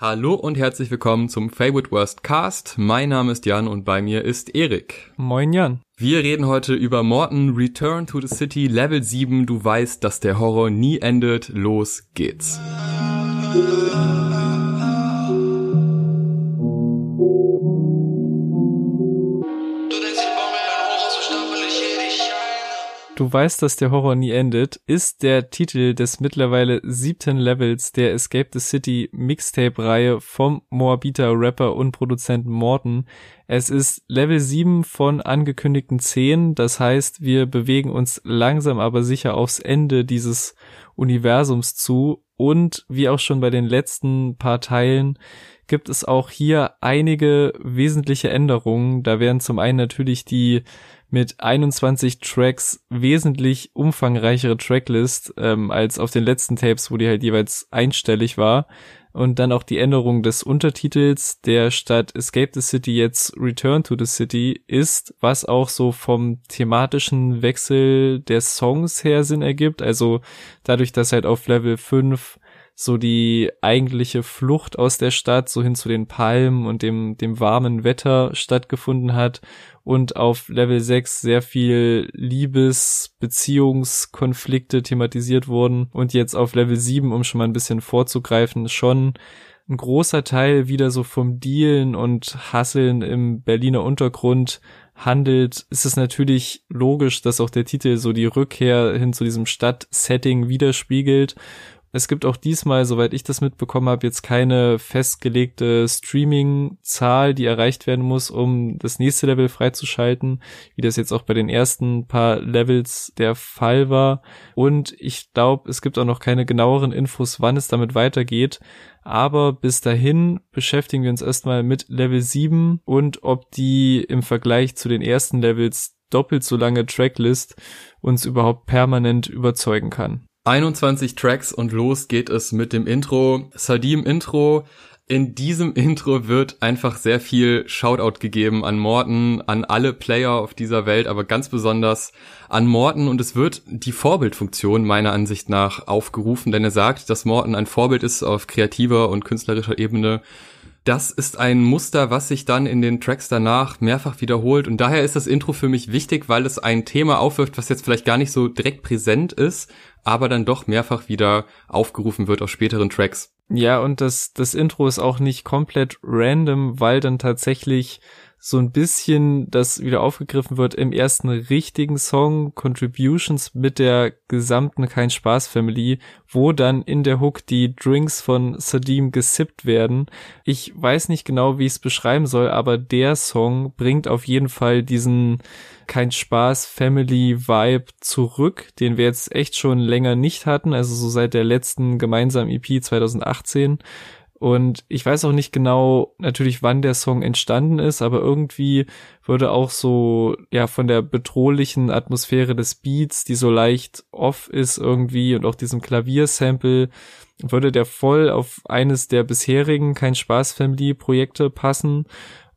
Hallo und herzlich willkommen zum Favorite Worst Cast. Mein Name ist Jan und bei mir ist Erik. Moin Jan. Wir reden heute über Morton Return to the City Level 7. Du weißt, dass der Horror nie endet. Los geht's. Du weißt, dass der Horror nie endet, ist der Titel des mittlerweile siebten Levels der Escape the City Mixtape-Reihe vom Moabiter Rapper und Produzenten Morton. Es ist Level 7 von angekündigten 10, das heißt, wir bewegen uns langsam aber sicher aufs Ende dieses Universums zu und wie auch schon bei den letzten paar Teilen gibt es auch hier einige wesentliche Änderungen. Da wären zum einen natürlich die mit 21 Tracks wesentlich umfangreichere Tracklist ähm, als auf den letzten Tapes, wo die halt jeweils einstellig war. Und dann auch die Änderung des Untertitels, der statt Escape the City jetzt Return to the City ist, was auch so vom thematischen Wechsel der Songs her Sinn ergibt. Also dadurch, dass halt auf Level 5 so die eigentliche Flucht aus der Stadt so hin zu den Palmen und dem, dem warmen Wetter stattgefunden hat und auf Level 6 sehr viel Liebes, Beziehungskonflikte thematisiert wurden und jetzt auf Level 7, um schon mal ein bisschen vorzugreifen, schon ein großer Teil wieder so vom Dealen und Hasseln im Berliner Untergrund handelt, ist es natürlich logisch, dass auch der Titel so die Rückkehr hin zu diesem Stadtsetting widerspiegelt es gibt auch diesmal, soweit ich das mitbekommen habe, jetzt keine festgelegte Streaming-Zahl, die erreicht werden muss, um das nächste Level freizuschalten, wie das jetzt auch bei den ersten paar Levels der Fall war. Und ich glaube, es gibt auch noch keine genaueren Infos, wann es damit weitergeht. Aber bis dahin beschäftigen wir uns erstmal mit Level 7 und ob die im Vergleich zu den ersten Levels doppelt so lange Tracklist uns überhaupt permanent überzeugen kann. 21 Tracks und los geht es mit dem Intro. Sadim Intro. In diesem Intro wird einfach sehr viel Shoutout gegeben an Morton, an alle Player auf dieser Welt, aber ganz besonders an Morton und es wird die Vorbildfunktion meiner Ansicht nach aufgerufen, denn er sagt, dass Morton ein Vorbild ist auf kreativer und künstlerischer Ebene das ist ein Muster, was sich dann in den Tracks danach mehrfach wiederholt und daher ist das Intro für mich wichtig, weil es ein Thema aufwirft, was jetzt vielleicht gar nicht so direkt präsent ist, aber dann doch mehrfach wieder aufgerufen wird auf späteren Tracks. Ja, und das, das Intro ist auch nicht komplett random, weil dann tatsächlich so ein bisschen das wieder aufgegriffen wird im ersten richtigen Song Contributions mit der gesamten Kein Spaß Family, wo dann in der Hook die Drinks von Sadim gesippt werden. Ich weiß nicht genau, wie ich es beschreiben soll, aber der Song bringt auf jeden Fall diesen kein Spaß Family Vibe zurück, den wir jetzt echt schon länger nicht hatten, also so seit der letzten gemeinsamen EP 2018. Und ich weiß auch nicht genau natürlich, wann der Song entstanden ist, aber irgendwie würde auch so, ja, von der bedrohlichen Atmosphäre des Beats, die so leicht off ist irgendwie und auch diesem Klaviersample, würde der voll auf eines der bisherigen Kein Spaß Family Projekte passen.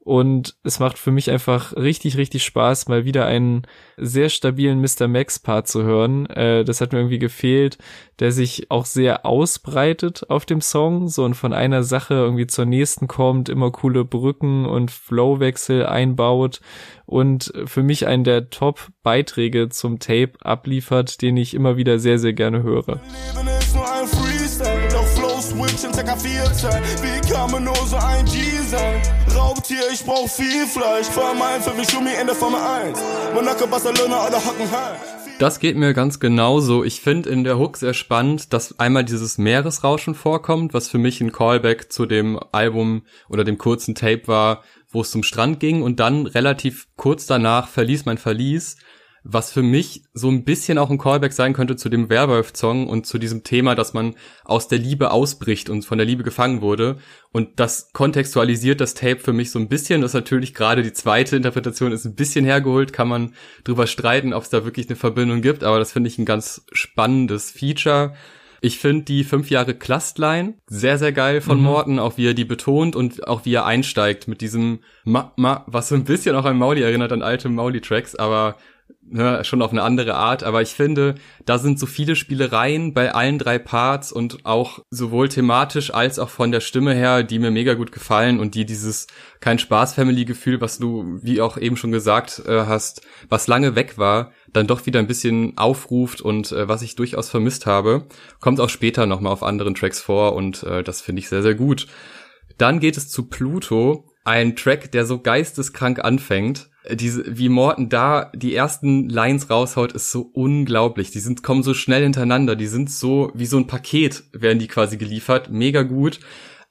Und es macht für mich einfach richtig, richtig Spaß, mal wieder einen sehr stabilen Mr. Max Part zu hören. Äh, das hat mir irgendwie gefehlt, der sich auch sehr ausbreitet auf dem Song, so und von einer Sache irgendwie zur nächsten kommt, immer coole Brücken und Flowwechsel einbaut und für mich einen der Top-Beiträge zum Tape abliefert, den ich immer wieder sehr, sehr gerne höre. Switchen, circa 14. Wie kann man nur so ein G sein? Raubtier, ich brauch viel Fleisch. Formel 1 für Schumi in der Formel 1. Monaco, Barcelona oder Hockenheim. Das geht mir ganz genauso. Ich finde in der Hook sehr spannend, dass einmal dieses Meeresrauschen vorkommt, was für mich ein Callback zu dem Album oder dem kurzen Tape war, wo es zum Strand ging und dann relativ kurz danach verließ mein Verlies was für mich so ein bisschen auch ein Callback sein könnte zu dem Werwolf-Song und zu diesem Thema, dass man aus der Liebe ausbricht und von der Liebe gefangen wurde. Und das kontextualisiert das Tape für mich so ein bisschen. Das ist natürlich gerade die zweite Interpretation ist ein bisschen hergeholt, kann man drüber streiten, ob es da wirklich eine Verbindung gibt, aber das finde ich ein ganz spannendes Feature. Ich finde die fünf Jahre Clustline sehr, sehr geil von mhm. Morton, auch wie er die betont und auch wie er einsteigt mit diesem Ma, Ma, was so ein bisschen auch an Mauli erinnert, an alte Mauli-Tracks, aber ne, schon auf eine andere Art, aber ich finde, da sind so viele Spielereien bei allen drei Parts und auch sowohl thematisch als auch von der Stimme her, die mir mega gut gefallen und die dieses kein Spaß-Family-Gefühl, was du, wie auch eben schon gesagt äh, hast, was lange weg war, dann doch wieder ein bisschen aufruft und äh, was ich durchaus vermisst habe, kommt auch später nochmal auf anderen Tracks vor und äh, das finde ich sehr, sehr gut. Dann geht es zu Pluto, ein Track, der so geisteskrank anfängt diese, wie Morton da die ersten Lines raushaut, ist so unglaublich. Die sind, kommen so schnell hintereinander. Die sind so, wie so ein Paket werden die quasi geliefert. Mega gut.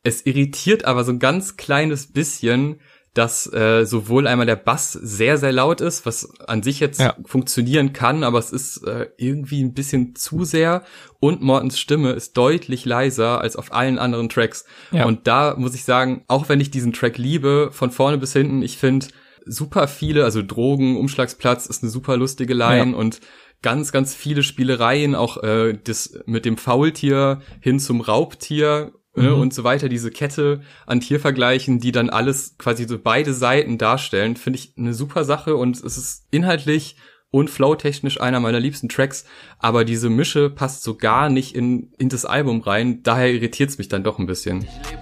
Es irritiert aber so ein ganz kleines bisschen, dass äh, sowohl einmal der Bass sehr, sehr laut ist, was an sich jetzt ja. funktionieren kann, aber es ist äh, irgendwie ein bisschen zu sehr und Mortens Stimme ist deutlich leiser als auf allen anderen Tracks. Ja. Und da muss ich sagen, auch wenn ich diesen Track liebe, von vorne bis hinten, ich finde, super viele, also Drogen, Umschlagsplatz ist eine super lustige Line ja. und ganz, ganz viele Spielereien, auch äh, das mit dem Faultier hin zum Raubtier mhm. und so weiter, diese Kette an Tiervergleichen, die dann alles quasi so beide Seiten darstellen, finde ich eine super Sache und es ist inhaltlich und flowtechnisch einer meiner liebsten Tracks, aber diese Mische passt so gar nicht in, in das Album rein, daher irritiert es mich dann doch ein bisschen. Ich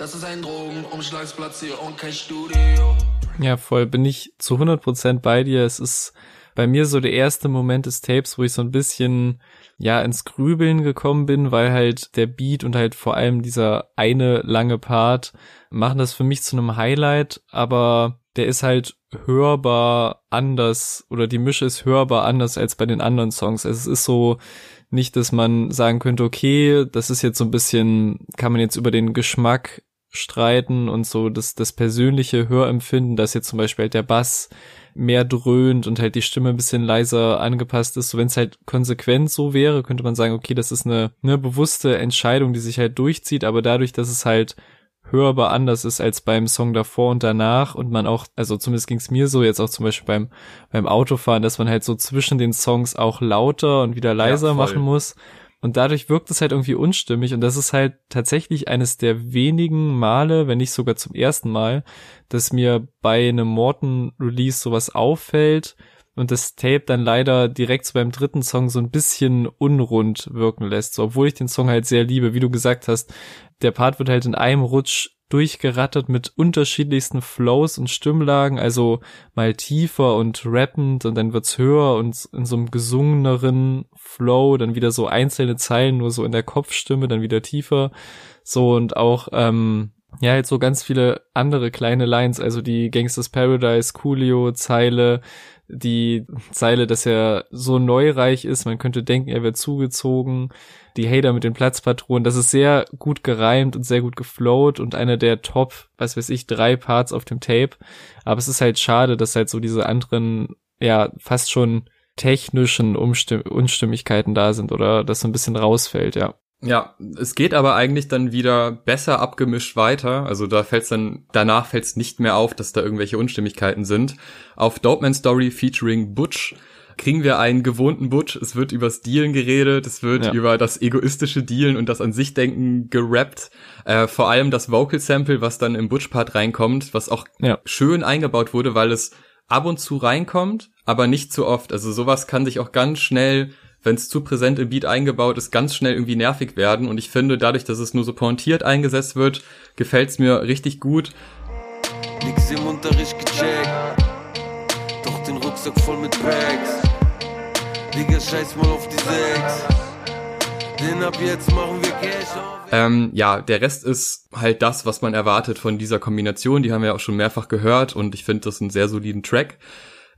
Das ist ein Drogenumschlagsplatz hier und kein Studio. Ja, voll. Bin ich zu 100% bei dir. Es ist bei mir so der erste Moment des Tapes, wo ich so ein bisschen, ja, ins Grübeln gekommen bin, weil halt der Beat und halt vor allem dieser eine lange Part machen das für mich zu einem Highlight, aber der ist halt hörbar anders oder die Mische ist hörbar anders als bei den anderen Songs. Also es ist so, nicht, dass man sagen könnte, okay, das ist jetzt so ein bisschen, kann man jetzt über den Geschmack streiten und so das, das persönliche Hörempfinden, dass jetzt zum Beispiel halt der Bass mehr dröhnt und halt die Stimme ein bisschen leiser angepasst ist. So wenn es halt konsequent so wäre, könnte man sagen, okay, das ist eine, eine bewusste Entscheidung, die sich halt durchzieht, aber dadurch, dass es halt hörbar anders ist als beim Song davor und danach und man auch, also zumindest ging es mir so, jetzt auch zum Beispiel beim, beim Autofahren, dass man halt so zwischen den Songs auch lauter und wieder leiser ja, machen muss und dadurch wirkt es halt irgendwie unstimmig. Und das ist halt tatsächlich eines der wenigen Male, wenn nicht sogar zum ersten Mal, dass mir bei einem Morton-Release sowas auffällt und das Tape dann leider direkt so beim dritten Song so ein bisschen unrund wirken lässt. So, obwohl ich den Song halt sehr liebe. Wie du gesagt hast, der Part wird halt in einem Rutsch durchgerattert mit unterschiedlichsten Flows und Stimmlagen, also mal tiefer und rappend und dann wird's höher und in so einem gesungeneren Flow, dann wieder so einzelne Zeilen nur so in der Kopfstimme, dann wieder tiefer, so und auch ähm, ja, halt so ganz viele andere kleine Lines, also die Gangsters Paradise, Coolio, Zeile, die Zeile, dass er so neureich ist, man könnte denken, er wird zugezogen, die Hater mit den Platzpatronen, das ist sehr gut gereimt und sehr gut geflowt und einer der Top, was weiß ich, drei Parts auf dem Tape, aber es ist halt schade, dass halt so diese anderen, ja, fast schon technischen Umstimm Unstimmigkeiten da sind oder das so ein bisschen rausfällt, ja. Ja, es geht aber eigentlich dann wieder besser abgemischt weiter. Also da fällt's dann, danach fällt's nicht mehr auf, dass da irgendwelche Unstimmigkeiten sind. Auf Dope Man Story featuring Butch kriegen wir einen gewohnten Butch. Es wird übers Dealen geredet, es wird ja. über das egoistische Dealen und das an sich denken gerappt. Äh, vor allem das Vocal Sample, was dann im Butch-Part reinkommt, was auch ja. schön eingebaut wurde, weil es ab und zu reinkommt, aber nicht zu oft. Also sowas kann sich auch ganz schnell wenn es zu präsent im Beat eingebaut ist, ganz schnell irgendwie nervig werden. Und ich finde, dadurch, dass es nur so pointiert eingesetzt wird, gefällt's mir richtig gut. Nix im Unterricht gecheckt, doch den Rucksack voll mit Bags. Digga, scheiß mal auf die Sechs. Denn ab jetzt machen wir ähm, ja, der Rest ist halt das, was man erwartet von dieser Kombination. Die haben wir auch schon mehrfach gehört und ich finde das einen sehr soliden Track.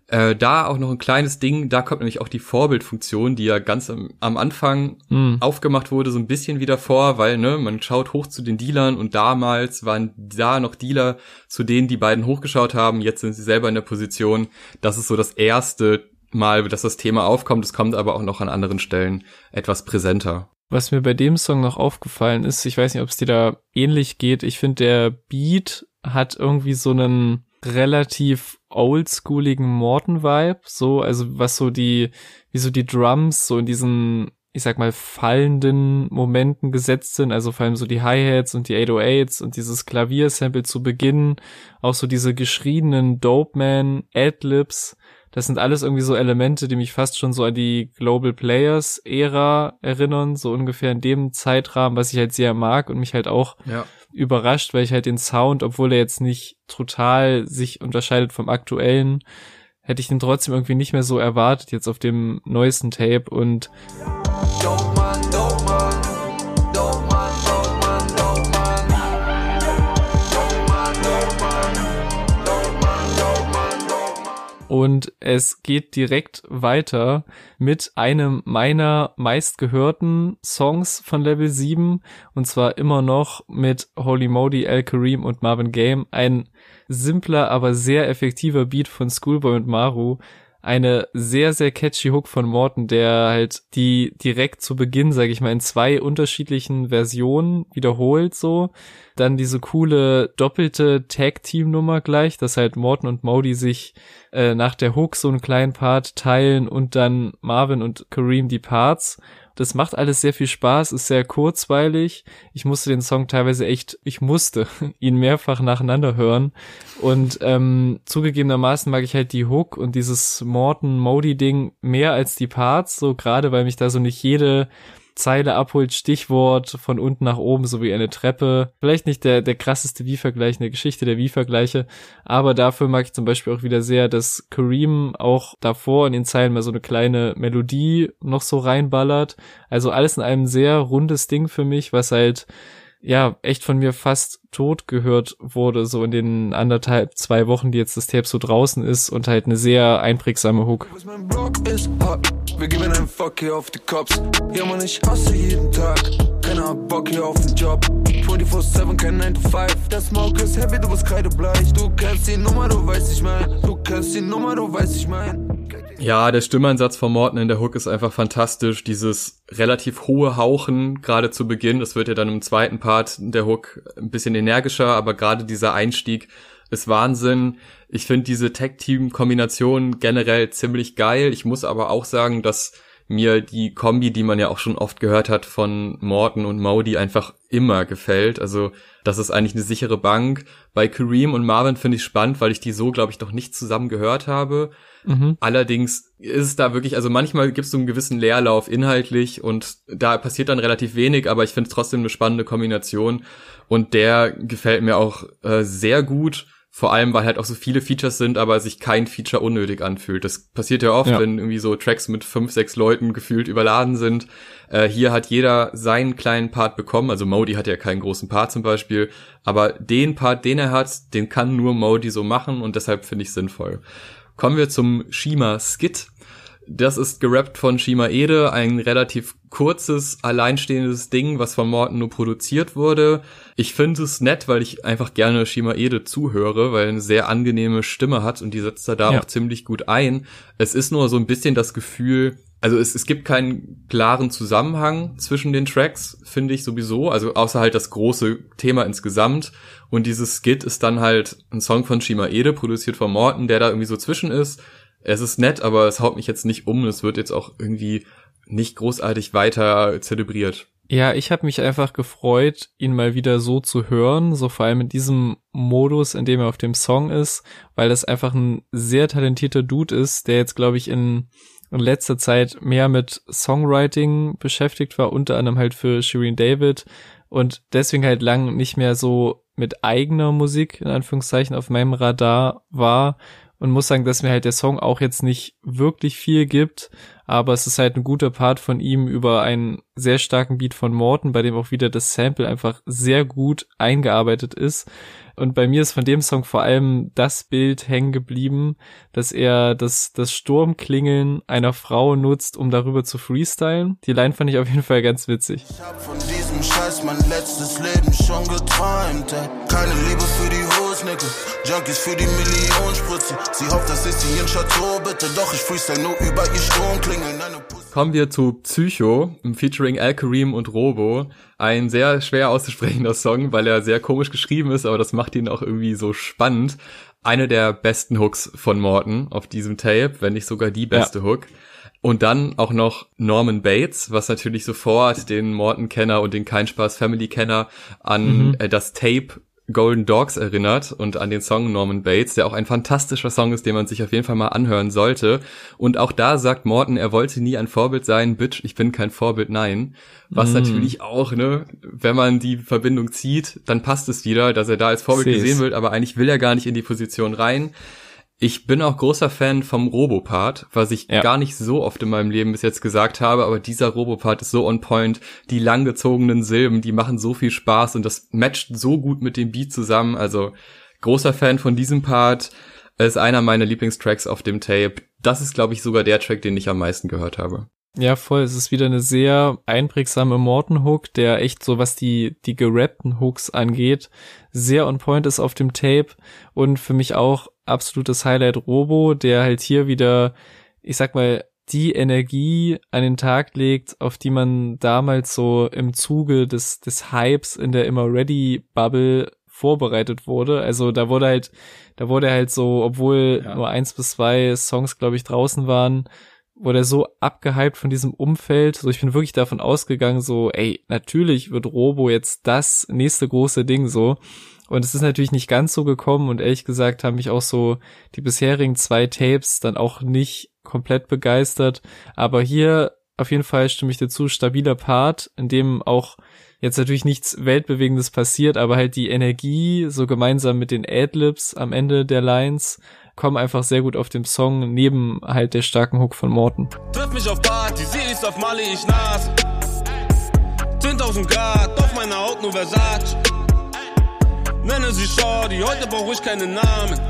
Äh, da auch noch ein kleines Ding, da kommt nämlich auch die Vorbildfunktion, die ja ganz am, am Anfang mm. aufgemacht wurde, so ein bisschen wieder vor, weil ne, man schaut hoch zu den Dealern und damals waren da noch Dealer, zu denen die beiden hochgeschaut haben, jetzt sind sie selber in der Position. Das ist so das erste Mal, dass das Thema aufkommt. Es kommt aber auch noch an anderen Stellen etwas präsenter. Was mir bei dem Song noch aufgefallen ist, ich weiß nicht, ob es dir da ähnlich geht, ich finde, der Beat hat irgendwie so einen relativ oldschooligen Morton-Vibe, so, also was so die, wie so die Drums so in diesen ich sag mal, fallenden Momenten gesetzt sind, also vor allem so die Hi-Hats und die 808s und dieses Klaviersample zu Beginn, auch so diese geschriebenen Dope-Man Adlibs, das sind alles irgendwie so Elemente, die mich fast schon so an die Global Players Ära erinnern, so ungefähr in dem Zeitrahmen, was ich halt sehr mag und mich halt auch ja. überrascht, weil ich halt den Sound, obwohl er jetzt nicht total sich unterscheidet vom aktuellen, hätte ich den trotzdem irgendwie nicht mehr so erwartet jetzt auf dem neuesten Tape und Und es geht direkt weiter mit einem meiner meistgehörten Songs von Level 7. Und zwar immer noch mit Holy Modi, Al Kareem und Marvin Game. Ein simpler, aber sehr effektiver Beat von Schoolboy und Maru eine sehr, sehr catchy Hook von Morton, der halt die direkt zu Beginn, sage ich mal, in zwei unterschiedlichen Versionen wiederholt so. Dann diese coole doppelte Tag-Team-Nummer gleich, dass halt Morton und Modi sich äh, nach der Hook so einen kleinen Part teilen und dann Marvin und Kareem die Parts. Das macht alles sehr viel Spaß, ist sehr kurzweilig. Ich musste den Song teilweise echt, ich musste ihn mehrfach nacheinander hören. Und ähm, zugegebenermaßen mag ich halt die Hook und dieses Morton Modi Ding mehr als die Parts, so gerade weil mich da so nicht jede Zeile abholt, Stichwort von unten nach oben, so wie eine Treppe. Vielleicht nicht der, der krasseste Wie-Vergleich in der Geschichte der Wie-Vergleiche, aber dafür mag ich zum Beispiel auch wieder sehr, dass Kareem auch davor in den Zeilen mal so eine kleine Melodie noch so reinballert. Also alles in einem sehr rundes Ding für mich, was halt ja, echt von mir fast tot gehört wurde, so in den anderthalb, zwei Wochen, die jetzt das Tape so draußen ist und halt eine sehr einprägsame Hook. Wir geben einen Fuck hier auf die Cops. Ja, man, ich hasse jeden Tag. Keiner hat Bock hier auf den Job. 24-7, kein 9 to 5. Der Smoke ist heavy, du bist kreidebleich. Du kennst die Nummer, du weißt, ich mein. Du kennst die Nummer, du weißt, ich mein. Ja, der Stimmansatz von Morton in der Hook ist einfach fantastisch. Dieses relativ hohe Hauchen, gerade zu Beginn, das wird ja dann im zweiten Part der Hook ein bisschen energischer, aber gerade dieser Einstieg ist Wahnsinn. Ich finde diese Tag-Team-Kombination generell ziemlich geil. Ich muss aber auch sagen, dass mir die Kombi, die man ja auch schon oft gehört hat von Morton und Modi, einfach immer gefällt. Also das ist eigentlich eine sichere Bank. Bei Kareem und Marvin finde ich spannend, weil ich die so, glaube ich, noch nicht zusammen gehört habe. Mhm. Allerdings ist es da wirklich, also manchmal gibt es so einen gewissen Leerlauf inhaltlich und da passiert dann relativ wenig, aber ich finde es trotzdem eine spannende Kombination und der gefällt mir auch äh, sehr gut. Vor allem, weil halt auch so viele Features sind, aber sich kein Feature unnötig anfühlt. Das passiert ja oft, ja. wenn irgendwie so Tracks mit fünf, sechs Leuten gefühlt überladen sind. Äh, hier hat jeder seinen kleinen Part bekommen. Also Modi hat ja keinen großen Part zum Beispiel. Aber den Part, den er hat, den kann nur Modi so machen und deshalb finde ich sinnvoll. Kommen wir zum Shima Skit. Das ist gerappt von Shima Ede, ein relativ kurzes, alleinstehendes Ding, was von Morton nur produziert wurde. Ich finde es nett, weil ich einfach gerne Shima Ede zuhöre, weil er eine sehr angenehme Stimme hat und die setzt er da ja. auch ziemlich gut ein. Es ist nur so ein bisschen das Gefühl, also es, es gibt keinen klaren Zusammenhang zwischen den Tracks, finde ich sowieso, also außer halt das große Thema insgesamt. Und dieses Skit ist dann halt ein Song von Shima Ede, produziert von Morton, der da irgendwie so zwischen ist es ist nett, aber es haut mich jetzt nicht um. Es wird jetzt auch irgendwie nicht großartig weiter zelebriert. Ja, ich habe mich einfach gefreut, ihn mal wieder so zu hören, so vor allem in diesem Modus, in dem er auf dem Song ist, weil das einfach ein sehr talentierter Dude ist, der jetzt, glaube ich, in, in letzter Zeit mehr mit Songwriting beschäftigt war, unter anderem halt für Shireen David und deswegen halt lang nicht mehr so mit eigener Musik in Anführungszeichen auf meinem Radar war und muss sagen, dass mir halt der Song auch jetzt nicht wirklich viel gibt, aber es ist halt ein guter Part von ihm über einen sehr starken Beat von Morton, bei dem auch wieder das Sample einfach sehr gut eingearbeitet ist. Und bei mir ist von dem Song vor allem das Bild hängen geblieben, dass er das, das Sturmklingeln einer Frau nutzt, um darüber zu freestylen. Die Line fand ich auf jeden Fall ganz witzig. Ich hab von diesem Scheiß mein letztes Leben schon geträumt. Keine Liebe für die Hosnicke, Junkies für die Millionenspritze. Sie hofft, dass ich sie in Chateau bitte, doch ich freestyle nur über ihr Sturmklingeln. Kommen wir zu Psycho, featuring Al Kareem und Robo. Ein sehr schwer auszusprechender Song, weil er sehr komisch geschrieben ist, aber das macht ihn auch irgendwie so spannend. eine der besten Hooks von Morton auf diesem Tape, wenn nicht sogar die beste ja. Hook. Und dann auch noch Norman Bates, was natürlich sofort den Morton-Kenner und den Kein Spaß Family-Kenner an mhm. äh, das Tape Golden Dogs erinnert und an den Song Norman Bates, der auch ein fantastischer Song ist, den man sich auf jeden Fall mal anhören sollte. Und auch da sagt Morton, er wollte nie ein Vorbild sein, Bitch, ich bin kein Vorbild, nein. Was mm. natürlich auch, ne, wenn man die Verbindung zieht, dann passt es wieder, dass er da als Vorbild Seh's. gesehen wird, aber eigentlich will er gar nicht in die Position rein. Ich bin auch großer Fan vom Robopart, was ich ja. gar nicht so oft in meinem Leben bis jetzt gesagt habe, aber dieser Robopart ist so on point. Die langgezogenen Silben, die machen so viel Spaß und das matcht so gut mit dem Beat zusammen. Also großer Fan von diesem Part. Ist einer meiner Lieblingstracks auf dem Tape. Das ist, glaube ich, sogar der Track, den ich am meisten gehört habe. Ja, voll. Es ist wieder eine sehr einprägsame Morton-Hook, der echt so, was die, die gerappten Hooks angeht, sehr on point ist auf dem Tape und für mich auch absolutes Highlight Robo, der halt hier wieder, ich sag mal, die Energie an den Tag legt, auf die man damals so im Zuge des, des Hypes in der Immer Ready Bubble vorbereitet wurde. Also da wurde halt, da wurde halt so, obwohl ja. nur eins bis zwei Songs, glaube ich, draußen waren, wurde er so abgehypt von diesem Umfeld. So, ich bin wirklich davon ausgegangen, so, ey, natürlich wird Robo jetzt das nächste große Ding so. Und es ist natürlich nicht ganz so gekommen und ehrlich gesagt haben mich auch so die bisherigen zwei Tapes dann auch nicht komplett begeistert. Aber hier auf jeden Fall stimme ich dazu, stabiler Part, in dem auch jetzt natürlich nichts Weltbewegendes passiert, aber halt die Energie so gemeinsam mit den Adlibs am Ende der Lines kommen einfach sehr gut auf dem Song, neben halt der starken Hook von Morten. Triff mich auf Party, sie ist auf Mali, ich nas. 10.000 Grad, auf meiner Haut nur Versace. Nenne sie Shorty, heute brauche ich keinen Namen.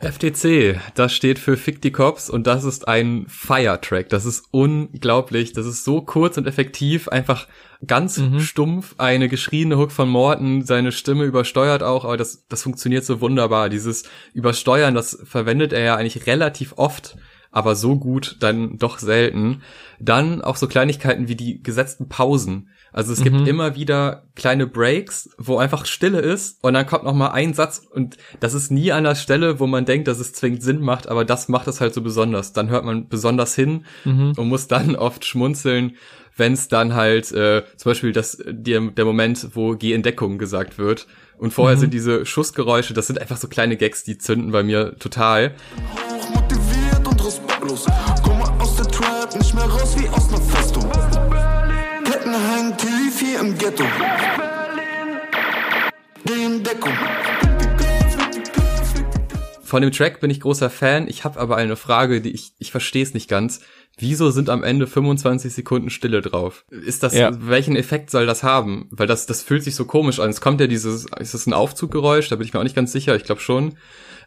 FTC, das steht für Fick die Cops und das ist ein Fire-Track. Das ist unglaublich. Das ist so kurz und effektiv, einfach ganz mhm. stumpf. Eine geschriene Hook von Morton, seine Stimme übersteuert auch, aber das, das funktioniert so wunderbar. Dieses Übersteuern, das verwendet er ja eigentlich relativ oft, aber so gut dann doch selten. Dann auch so Kleinigkeiten wie die gesetzten Pausen also es mhm. gibt immer wieder kleine Breaks, wo einfach Stille ist und dann kommt noch mal ein Satz und das ist nie an der Stelle, wo man denkt, dass es zwingend Sinn macht, aber das macht es halt so besonders. Dann hört man besonders hin mhm. und muss dann oft schmunzeln, wenn es dann halt äh, zum Beispiel das der, der Moment, wo Geh in Deckung gesagt wird und vorher mhm. sind diese Schussgeräusche, das sind einfach so kleine Gags, die zünden bei mir total. Hochmotiviert und respektlos, im Ghetto. Die Deckung. Von dem Track bin ich großer Fan. Ich habe aber eine Frage, die ich ich verstehe es nicht ganz. Wieso sind am Ende 25 Sekunden Stille drauf? Ist das ja. welchen Effekt soll das haben? Weil das das fühlt sich so komisch an. Es kommt ja dieses ist das ein Aufzuggeräusch? Da bin ich mir auch nicht ganz sicher. Ich glaube schon.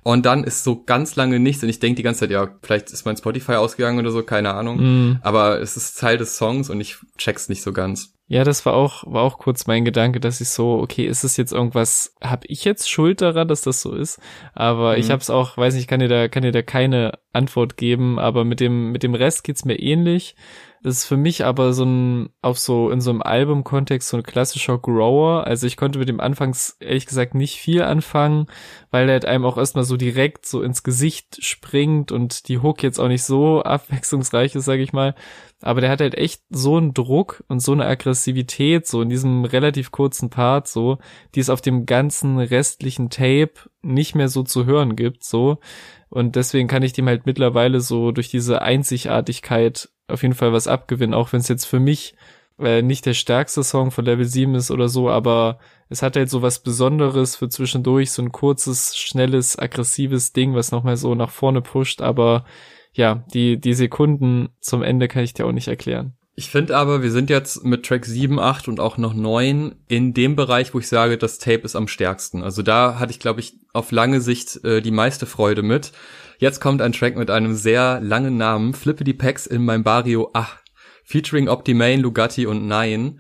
Und dann ist so ganz lange nichts und ich denke die ganze Zeit, ja, vielleicht ist mein Spotify ausgegangen oder so, keine Ahnung. Mm. Aber es ist Teil des Songs und ich check's nicht so ganz. Ja, das war auch, war auch kurz mein Gedanke, dass ich so, okay, ist es jetzt irgendwas, hab ich jetzt Schuld daran, dass das so ist? Aber mhm. ich hab's auch, weiß nicht, kann dir da, kann dir da keine Antwort geben, aber mit dem, mit dem Rest geht's mir ähnlich. Das ist für mich aber so ein, auf so, in so einem Album-Kontext so ein klassischer Grower. Also ich konnte mit dem anfangs ehrlich gesagt nicht viel anfangen, weil er halt einem auch erstmal so direkt so ins Gesicht springt und die Hook jetzt auch nicht so abwechslungsreich ist, sag ich mal. Aber der hat halt echt so einen Druck und so eine Aggressivität, so in diesem relativ kurzen Part, so, die es auf dem ganzen restlichen Tape nicht mehr so zu hören gibt, so. Und deswegen kann ich dem halt mittlerweile so durch diese Einzigartigkeit auf jeden Fall was abgewinnen, auch wenn es jetzt für mich äh, nicht der stärkste Song von Level 7 ist oder so, aber es hat halt so was Besonderes für zwischendurch, so ein kurzes, schnelles, aggressives Ding, was nochmal so nach vorne pusht, aber ja, die, die Sekunden zum Ende kann ich dir auch nicht erklären. Ich finde aber, wir sind jetzt mit Track 7, 8 und auch noch 9 in dem Bereich, wo ich sage, das Tape ist am stärksten. Also da hatte ich, glaube ich, auf lange Sicht äh, die meiste Freude mit. Jetzt kommt ein Track mit einem sehr langen Namen, Flippity Packs in meinem Barrio Ah, featuring Optimane, Lugatti und Nine.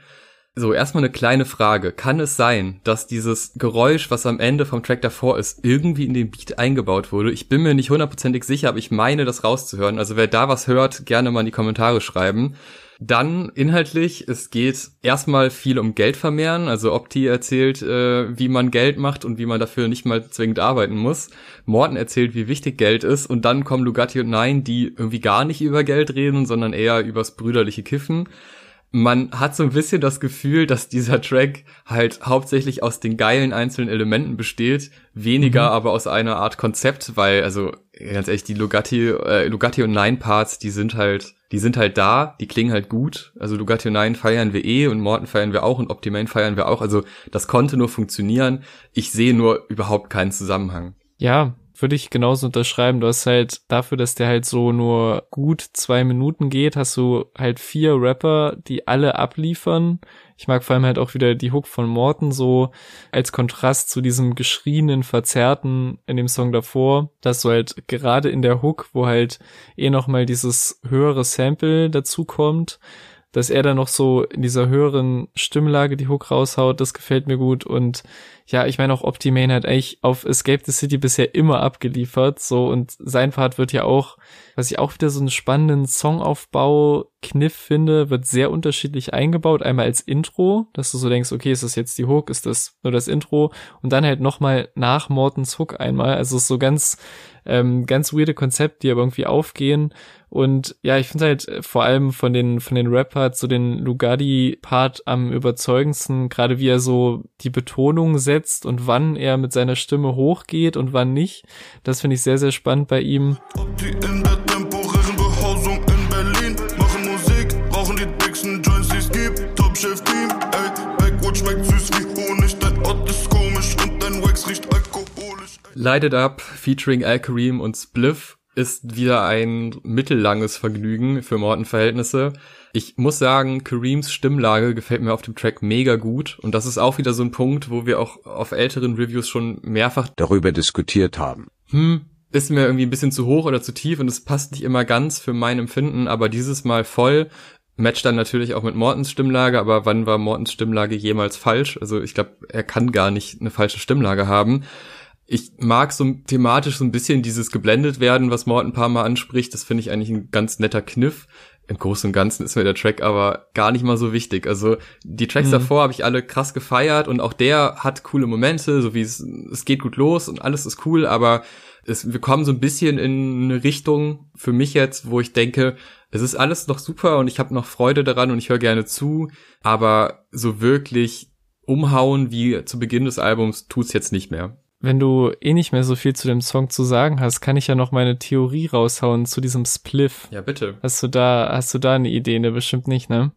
So, erstmal eine kleine Frage. Kann es sein, dass dieses Geräusch, was am Ende vom Track davor ist, irgendwie in den Beat eingebaut wurde? Ich bin mir nicht hundertprozentig sicher, aber ich meine, das rauszuhören. Also wer da was hört, gerne mal in die Kommentare schreiben. Dann inhaltlich, es geht erstmal viel um Geld vermehren. Also Opti erzählt, äh, wie man Geld macht und wie man dafür nicht mal zwingend arbeiten muss. Morten erzählt, wie wichtig Geld ist. Und dann kommen Lugatti und Nein, die irgendwie gar nicht über Geld reden, sondern eher übers brüderliche Kiffen man hat so ein bisschen das Gefühl, dass dieser Track halt hauptsächlich aus den geilen einzelnen Elementen besteht, weniger mhm. aber aus einer Art Konzept, weil, also ganz ehrlich, die Lugatti, äh, Lugatti und Nine Parts, die sind halt, die sind halt da, die klingen halt gut. Also Lugatti und Nine feiern wir eh und Morten feiern wir auch und Optimane feiern wir auch. Also das konnte nur funktionieren. Ich sehe nur überhaupt keinen Zusammenhang. Ja, würde ich genauso unterschreiben. Du hast halt dafür, dass der halt so nur gut zwei Minuten geht, hast du halt vier Rapper, die alle abliefern. Ich mag vor allem halt auch wieder die Hook von Morton so als Kontrast zu diesem geschrienen, verzerrten in dem Song davor, dass du halt gerade in der Hook, wo halt eh nochmal dieses höhere Sample dazu kommt, dass er da noch so in dieser höheren Stimmlage die Hook raushaut, das gefällt mir gut. Und ja, ich meine auch Optimane hat eigentlich auf Escape the City bisher immer abgeliefert, so und sein Part wird ja auch, was ich auch wieder so einen spannenden Songaufbau Kniff finde, wird sehr unterschiedlich eingebaut. Einmal als Intro, dass du so denkst, okay, ist das jetzt die Hook, ist das nur das Intro und dann halt nochmal nach Mortens Hook einmal. Also es ist so ganz, ähm, ganz weirde Konzept, die aber irgendwie aufgehen. Und ja, ich finde halt äh, vor allem von den, von den Rappern so den Lugardi-Part am überzeugendsten, gerade wie er so die Betonung setzt und wann er mit seiner Stimme hochgeht und wann nicht. Das finde ich sehr, sehr spannend bei ihm. Light It Up featuring Al Kareem und Spliff ist wieder ein mittellanges Vergnügen für Morton-Verhältnisse. Ich muss sagen, Kareems Stimmlage gefällt mir auf dem Track mega gut und das ist auch wieder so ein Punkt, wo wir auch auf älteren Reviews schon mehrfach darüber diskutiert haben. Hm, ist mir irgendwie ein bisschen zu hoch oder zu tief und es passt nicht immer ganz für mein Empfinden, aber dieses Mal voll. Match dann natürlich auch mit Mortens Stimmlage, aber wann war Mortens Stimmlage jemals falsch? Also ich glaube, er kann gar nicht eine falsche Stimmlage haben. Ich mag so thematisch so ein bisschen dieses geblendet werden, was Morten ein paar Mal anspricht. Das finde ich eigentlich ein ganz netter Kniff. Im Großen und Ganzen ist mir der Track aber gar nicht mal so wichtig. Also die Tracks mhm. davor habe ich alle krass gefeiert und auch der hat coole Momente, so wie es, es geht gut los und alles ist cool, aber es, wir kommen so ein bisschen in eine Richtung für mich jetzt, wo ich denke, es ist alles noch super und ich habe noch Freude daran und ich höre gerne zu, aber so wirklich umhauen wie zu Beginn des Albums tut's jetzt nicht mehr wenn du eh nicht mehr so viel zu dem Song zu sagen hast, kann ich ja noch meine Theorie raushauen zu diesem Spliff. Ja, bitte. Hast du da, hast du da eine Idee? Ne, bestimmt nicht, ne?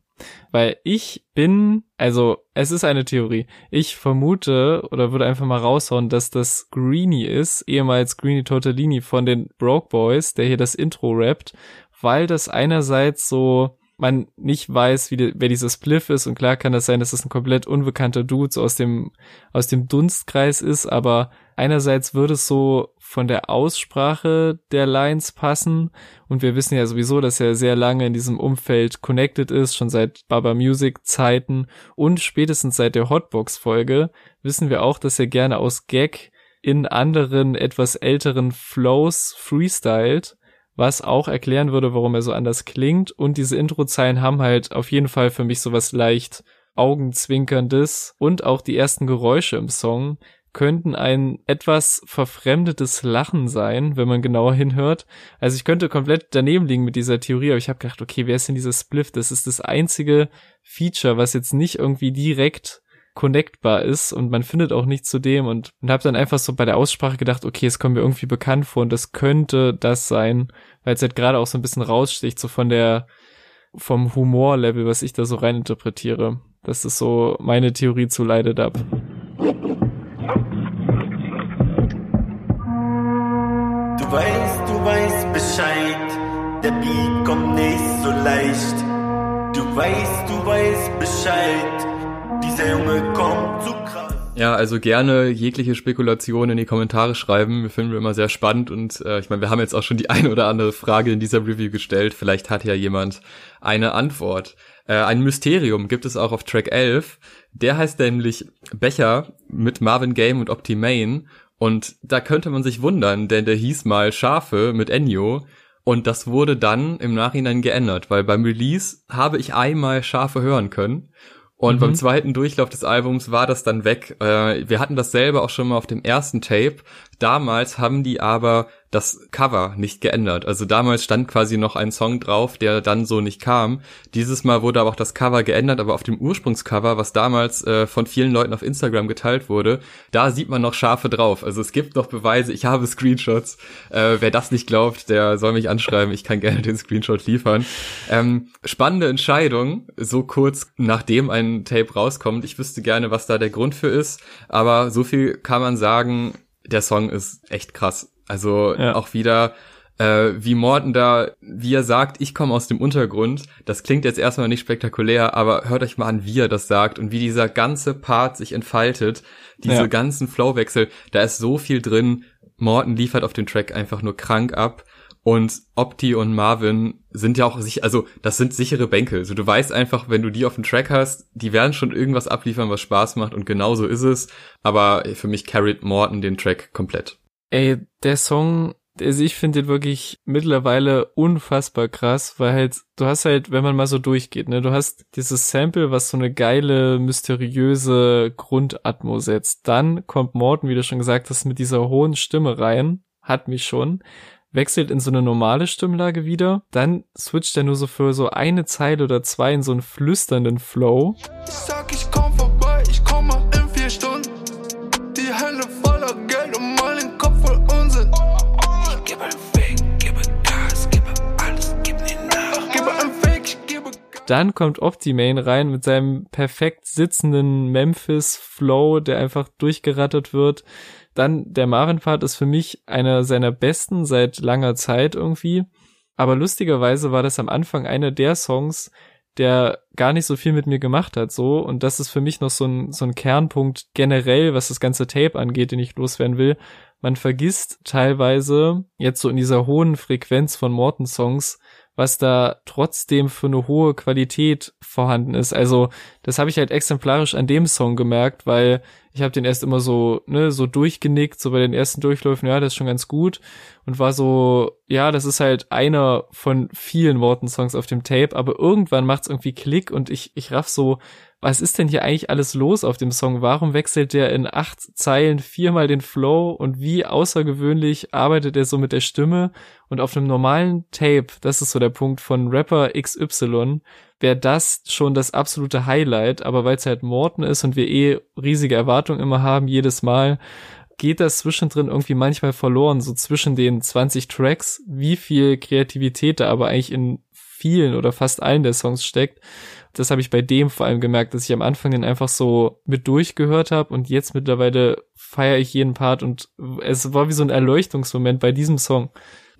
Weil ich bin, also es ist eine Theorie. Ich vermute oder würde einfach mal raushauen, dass das Greenie ist, ehemals Greenie Tortellini von den Broke Boys, der hier das Intro rappt, weil das einerseits so man nicht weiß, wie die, wer dieser Spliff ist. Und klar kann das sein, dass das ein komplett unbekannter Dude so aus dem aus dem Dunstkreis ist, aber einerseits würde es so von der Aussprache der Lines passen. Und wir wissen ja sowieso, dass er sehr lange in diesem Umfeld connected ist, schon seit Baba Music Zeiten und spätestens seit der Hotbox Folge wissen wir auch, dass er gerne aus Gag in anderen etwas älteren Flows freestylt was auch erklären würde, warum er so anders klingt. Und diese Introzeilen haben halt auf jeden Fall für mich sowas leicht Augenzwinkerndes und auch die ersten Geräusche im Song könnten ein etwas verfremdetes Lachen sein, wenn man genauer hinhört. Also ich könnte komplett daneben liegen mit dieser Theorie, aber ich habe gedacht, okay, wer ist denn dieser Spliff? Das ist das einzige Feature, was jetzt nicht irgendwie direkt connectbar ist und man findet auch nicht zu dem und, und habe dann einfach so bei der Aussprache gedacht, okay, es kommt mir irgendwie bekannt vor und das könnte das sein, weil es halt gerade auch so ein bisschen raussticht, so von der, vom Humorlevel, was ich da so reininterpretiere. Das ist so meine Theorie zu Light Up. Du weißt, du weißt Bescheid, der Beat kommt nicht so leicht. Du weißt, du weißt Bescheid, dieser Junge kommt zu krass. Ja, also gerne jegliche Spekulation in die Kommentare schreiben. Wir finden wir immer sehr spannend und äh, ich meine, wir haben jetzt auch schon die eine oder andere Frage in dieser Review gestellt. Vielleicht hat ja jemand eine Antwort. Äh, ein Mysterium gibt es auch auf Track 11. Der heißt nämlich Becher mit Marvin Game und Optimane. Und da könnte man sich wundern, denn der hieß mal Schafe mit Ennio. Und das wurde dann im Nachhinein geändert, weil beim Release habe ich einmal Schafe hören können. Und mhm. beim zweiten Durchlauf des Albums war das dann weg. Äh, wir hatten das selber auch schon mal auf dem ersten Tape. Damals haben die aber das Cover nicht geändert. Also damals stand quasi noch ein Song drauf, der dann so nicht kam. Dieses Mal wurde aber auch das Cover geändert, aber auf dem Ursprungscover, was damals äh, von vielen Leuten auf Instagram geteilt wurde, da sieht man noch Schafe drauf. Also es gibt noch Beweise, ich habe Screenshots. Äh, wer das nicht glaubt, der soll mich anschreiben, ich kann gerne den Screenshot liefern. Ähm, spannende Entscheidung, so kurz nachdem ein Tape rauskommt. Ich wüsste gerne, was da der Grund für ist, aber so viel kann man sagen, der Song ist echt krass. Also ja. auch wieder, äh, wie Morten da, wie er sagt, ich komme aus dem Untergrund. Das klingt jetzt erstmal nicht spektakulär, aber hört euch mal an, wie er das sagt und wie dieser ganze Part sich entfaltet. Diese ja. ganzen Flowwechsel, da ist so viel drin. Morten liefert auf den Track einfach nur krank ab. Und Opti und Marvin sind ja auch sich, also das sind sichere Bänke. Also du weißt einfach, wenn du die auf dem Track hast, die werden schon irgendwas abliefern, was Spaß macht und genau so ist es. Aber für mich carried Morton den Track komplett. Ey, der Song, also ich finde den wirklich mittlerweile unfassbar krass, weil halt, du hast halt, wenn man mal so durchgeht, ne, du hast dieses Sample, was so eine geile, mysteriöse Grundatmo setzt. Dann kommt Morton, wie du schon gesagt hast, mit dieser hohen Stimme rein, hat mich schon, wechselt in so eine normale Stimmlage wieder, dann switcht er nur so für so eine Zeile oder zwei in so einen flüsternden Flow. Ich sag, ich komm vorbei, ich komme in vier Stunden. Die Hände voller Geld und mal den Kopf voll Unsinn. Ich gebe ein Fake, gebe Gas, gebe alles, gib nie nach. Gebe ein Fake, ich gebe Dann kommt Optimane rein mit seinem perfekt sitzenden Memphis-Flow, der einfach durchgerattert wird. Dann der Marvin-Part ist für mich einer seiner besten seit langer Zeit irgendwie. Aber lustigerweise war das am Anfang einer der Songs, der gar nicht so viel mit mir gemacht hat, so. Und das ist für mich noch so ein, so ein Kernpunkt generell, was das ganze Tape angeht, den ich loswerden will. Man vergisst teilweise jetzt so in dieser hohen Frequenz von Morton-Songs, was da trotzdem für eine hohe Qualität vorhanden ist. Also das habe ich halt exemplarisch an dem Song gemerkt, weil ich habe den erst immer so, ne, so durchgenickt, so bei den ersten Durchläufen, ja, das ist schon ganz gut und war so, ja, das ist halt einer von vielen Worten-Songs auf dem Tape, aber irgendwann macht's irgendwie Klick und ich ich raff so, was ist denn hier eigentlich alles los auf dem Song? Warum wechselt der in acht Zeilen viermal den Flow und wie außergewöhnlich arbeitet er so mit der Stimme? Und auf einem normalen Tape, das ist so der Punkt von Rapper XY, wäre das schon das absolute Highlight, aber weil es halt Morten ist und wir eh riesige Erwartungen immer haben, jedes Mal, geht das zwischendrin irgendwie manchmal verloren, so zwischen den 20 Tracks, wie viel Kreativität da aber eigentlich in vielen oder fast allen der Songs steckt das habe ich bei dem vor allem gemerkt, dass ich am Anfang den einfach so mit durchgehört habe und jetzt mittlerweile feiere ich jeden Part und es war wie so ein Erleuchtungsmoment bei diesem Song.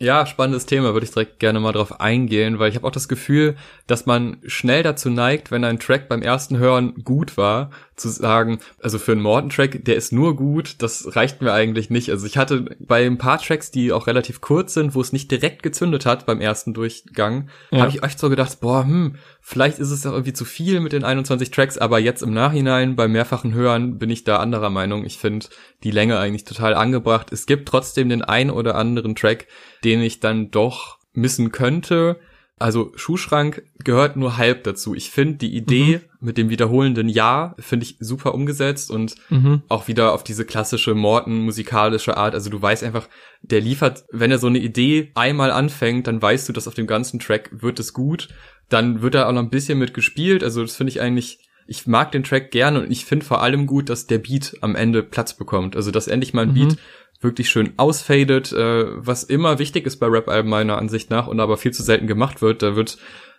Ja, spannendes Thema, würde ich direkt gerne mal drauf eingehen, weil ich habe auch das Gefühl, dass man schnell dazu neigt, wenn ein Track beim ersten Hören gut war, zu sagen, also für einen Morton-Track, der ist nur gut, das reicht mir eigentlich nicht. Also ich hatte bei ein paar Tracks, die auch relativ kurz sind, wo es nicht direkt gezündet hat beim ersten Durchgang, ja. habe ich echt so gedacht, boah, hm, vielleicht ist es auch irgendwie zu viel mit den 21 Tracks, aber jetzt im Nachhinein beim mehrfachen Hören bin ich da anderer Meinung. Ich finde die Länge eigentlich total angebracht. Es gibt trotzdem den ein oder anderen Track, den ich dann doch missen könnte, also Schuhschrank gehört nur halb dazu. Ich finde die Idee mhm. mit dem wiederholenden Ja finde ich super umgesetzt und mhm. auch wieder auf diese klassische Morten musikalische Art. Also du weißt einfach, der liefert, wenn er so eine Idee einmal anfängt, dann weißt du, dass auf dem ganzen Track wird es gut. Dann wird er auch noch ein bisschen mit gespielt. Also das finde ich eigentlich ich mag den Track gerne und ich finde vor allem gut, dass der Beat am Ende Platz bekommt. Also dass endlich mal ein mhm. Beat wirklich schön ausfadet, äh, was immer wichtig ist bei Rap-Alben meiner Ansicht nach und aber viel zu selten gemacht wird. Da wird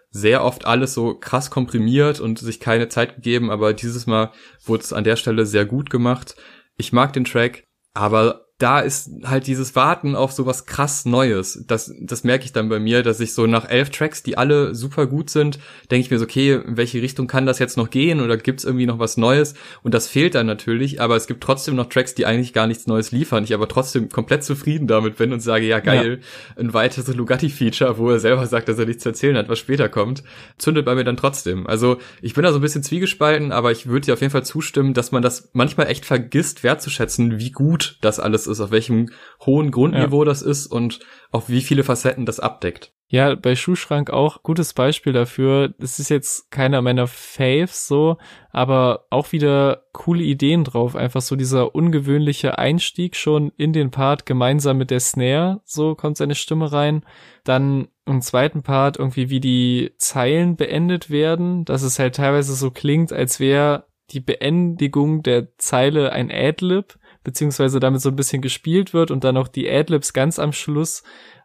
sehr oft alles so krass komprimiert und sich keine Zeit gegeben, aber dieses Mal wurde es an der Stelle sehr gut gemacht. Ich mag den Track, aber da ist halt dieses Warten auf sowas krass Neues. Das, das merke ich dann bei mir, dass ich so nach elf Tracks, die alle super gut sind, denke ich mir so, okay, in welche Richtung kann das jetzt noch gehen oder gibt's irgendwie noch was Neues? Und das fehlt dann natürlich, aber es gibt trotzdem noch Tracks, die eigentlich gar nichts Neues liefern. Ich aber trotzdem komplett zufrieden damit bin und sage, ja geil, ja. ein weiteres Lugatti-Feature, wo er selber sagt, dass er nichts zu erzählen hat, was später kommt, zündet bei mir dann trotzdem. Also ich bin da so ein bisschen zwiegespalten, aber ich würde dir auf jeden Fall zustimmen, dass man das manchmal echt vergisst wertzuschätzen, wie gut das alles ist, auf welchem hohen Grundniveau ja. das ist und auf wie viele Facetten das abdeckt. Ja, bei Schuhschrank auch gutes Beispiel dafür. Es ist jetzt keiner meiner Faves so, aber auch wieder coole Ideen drauf. Einfach so dieser ungewöhnliche Einstieg schon in den Part gemeinsam mit der Snare. So kommt seine Stimme rein. Dann im zweiten Part irgendwie wie die Zeilen beendet werden, dass es halt teilweise so klingt, als wäre die Beendigung der Zeile ein Adlib, beziehungsweise damit so ein bisschen gespielt wird und dann auch die Adlibs ganz am Schluss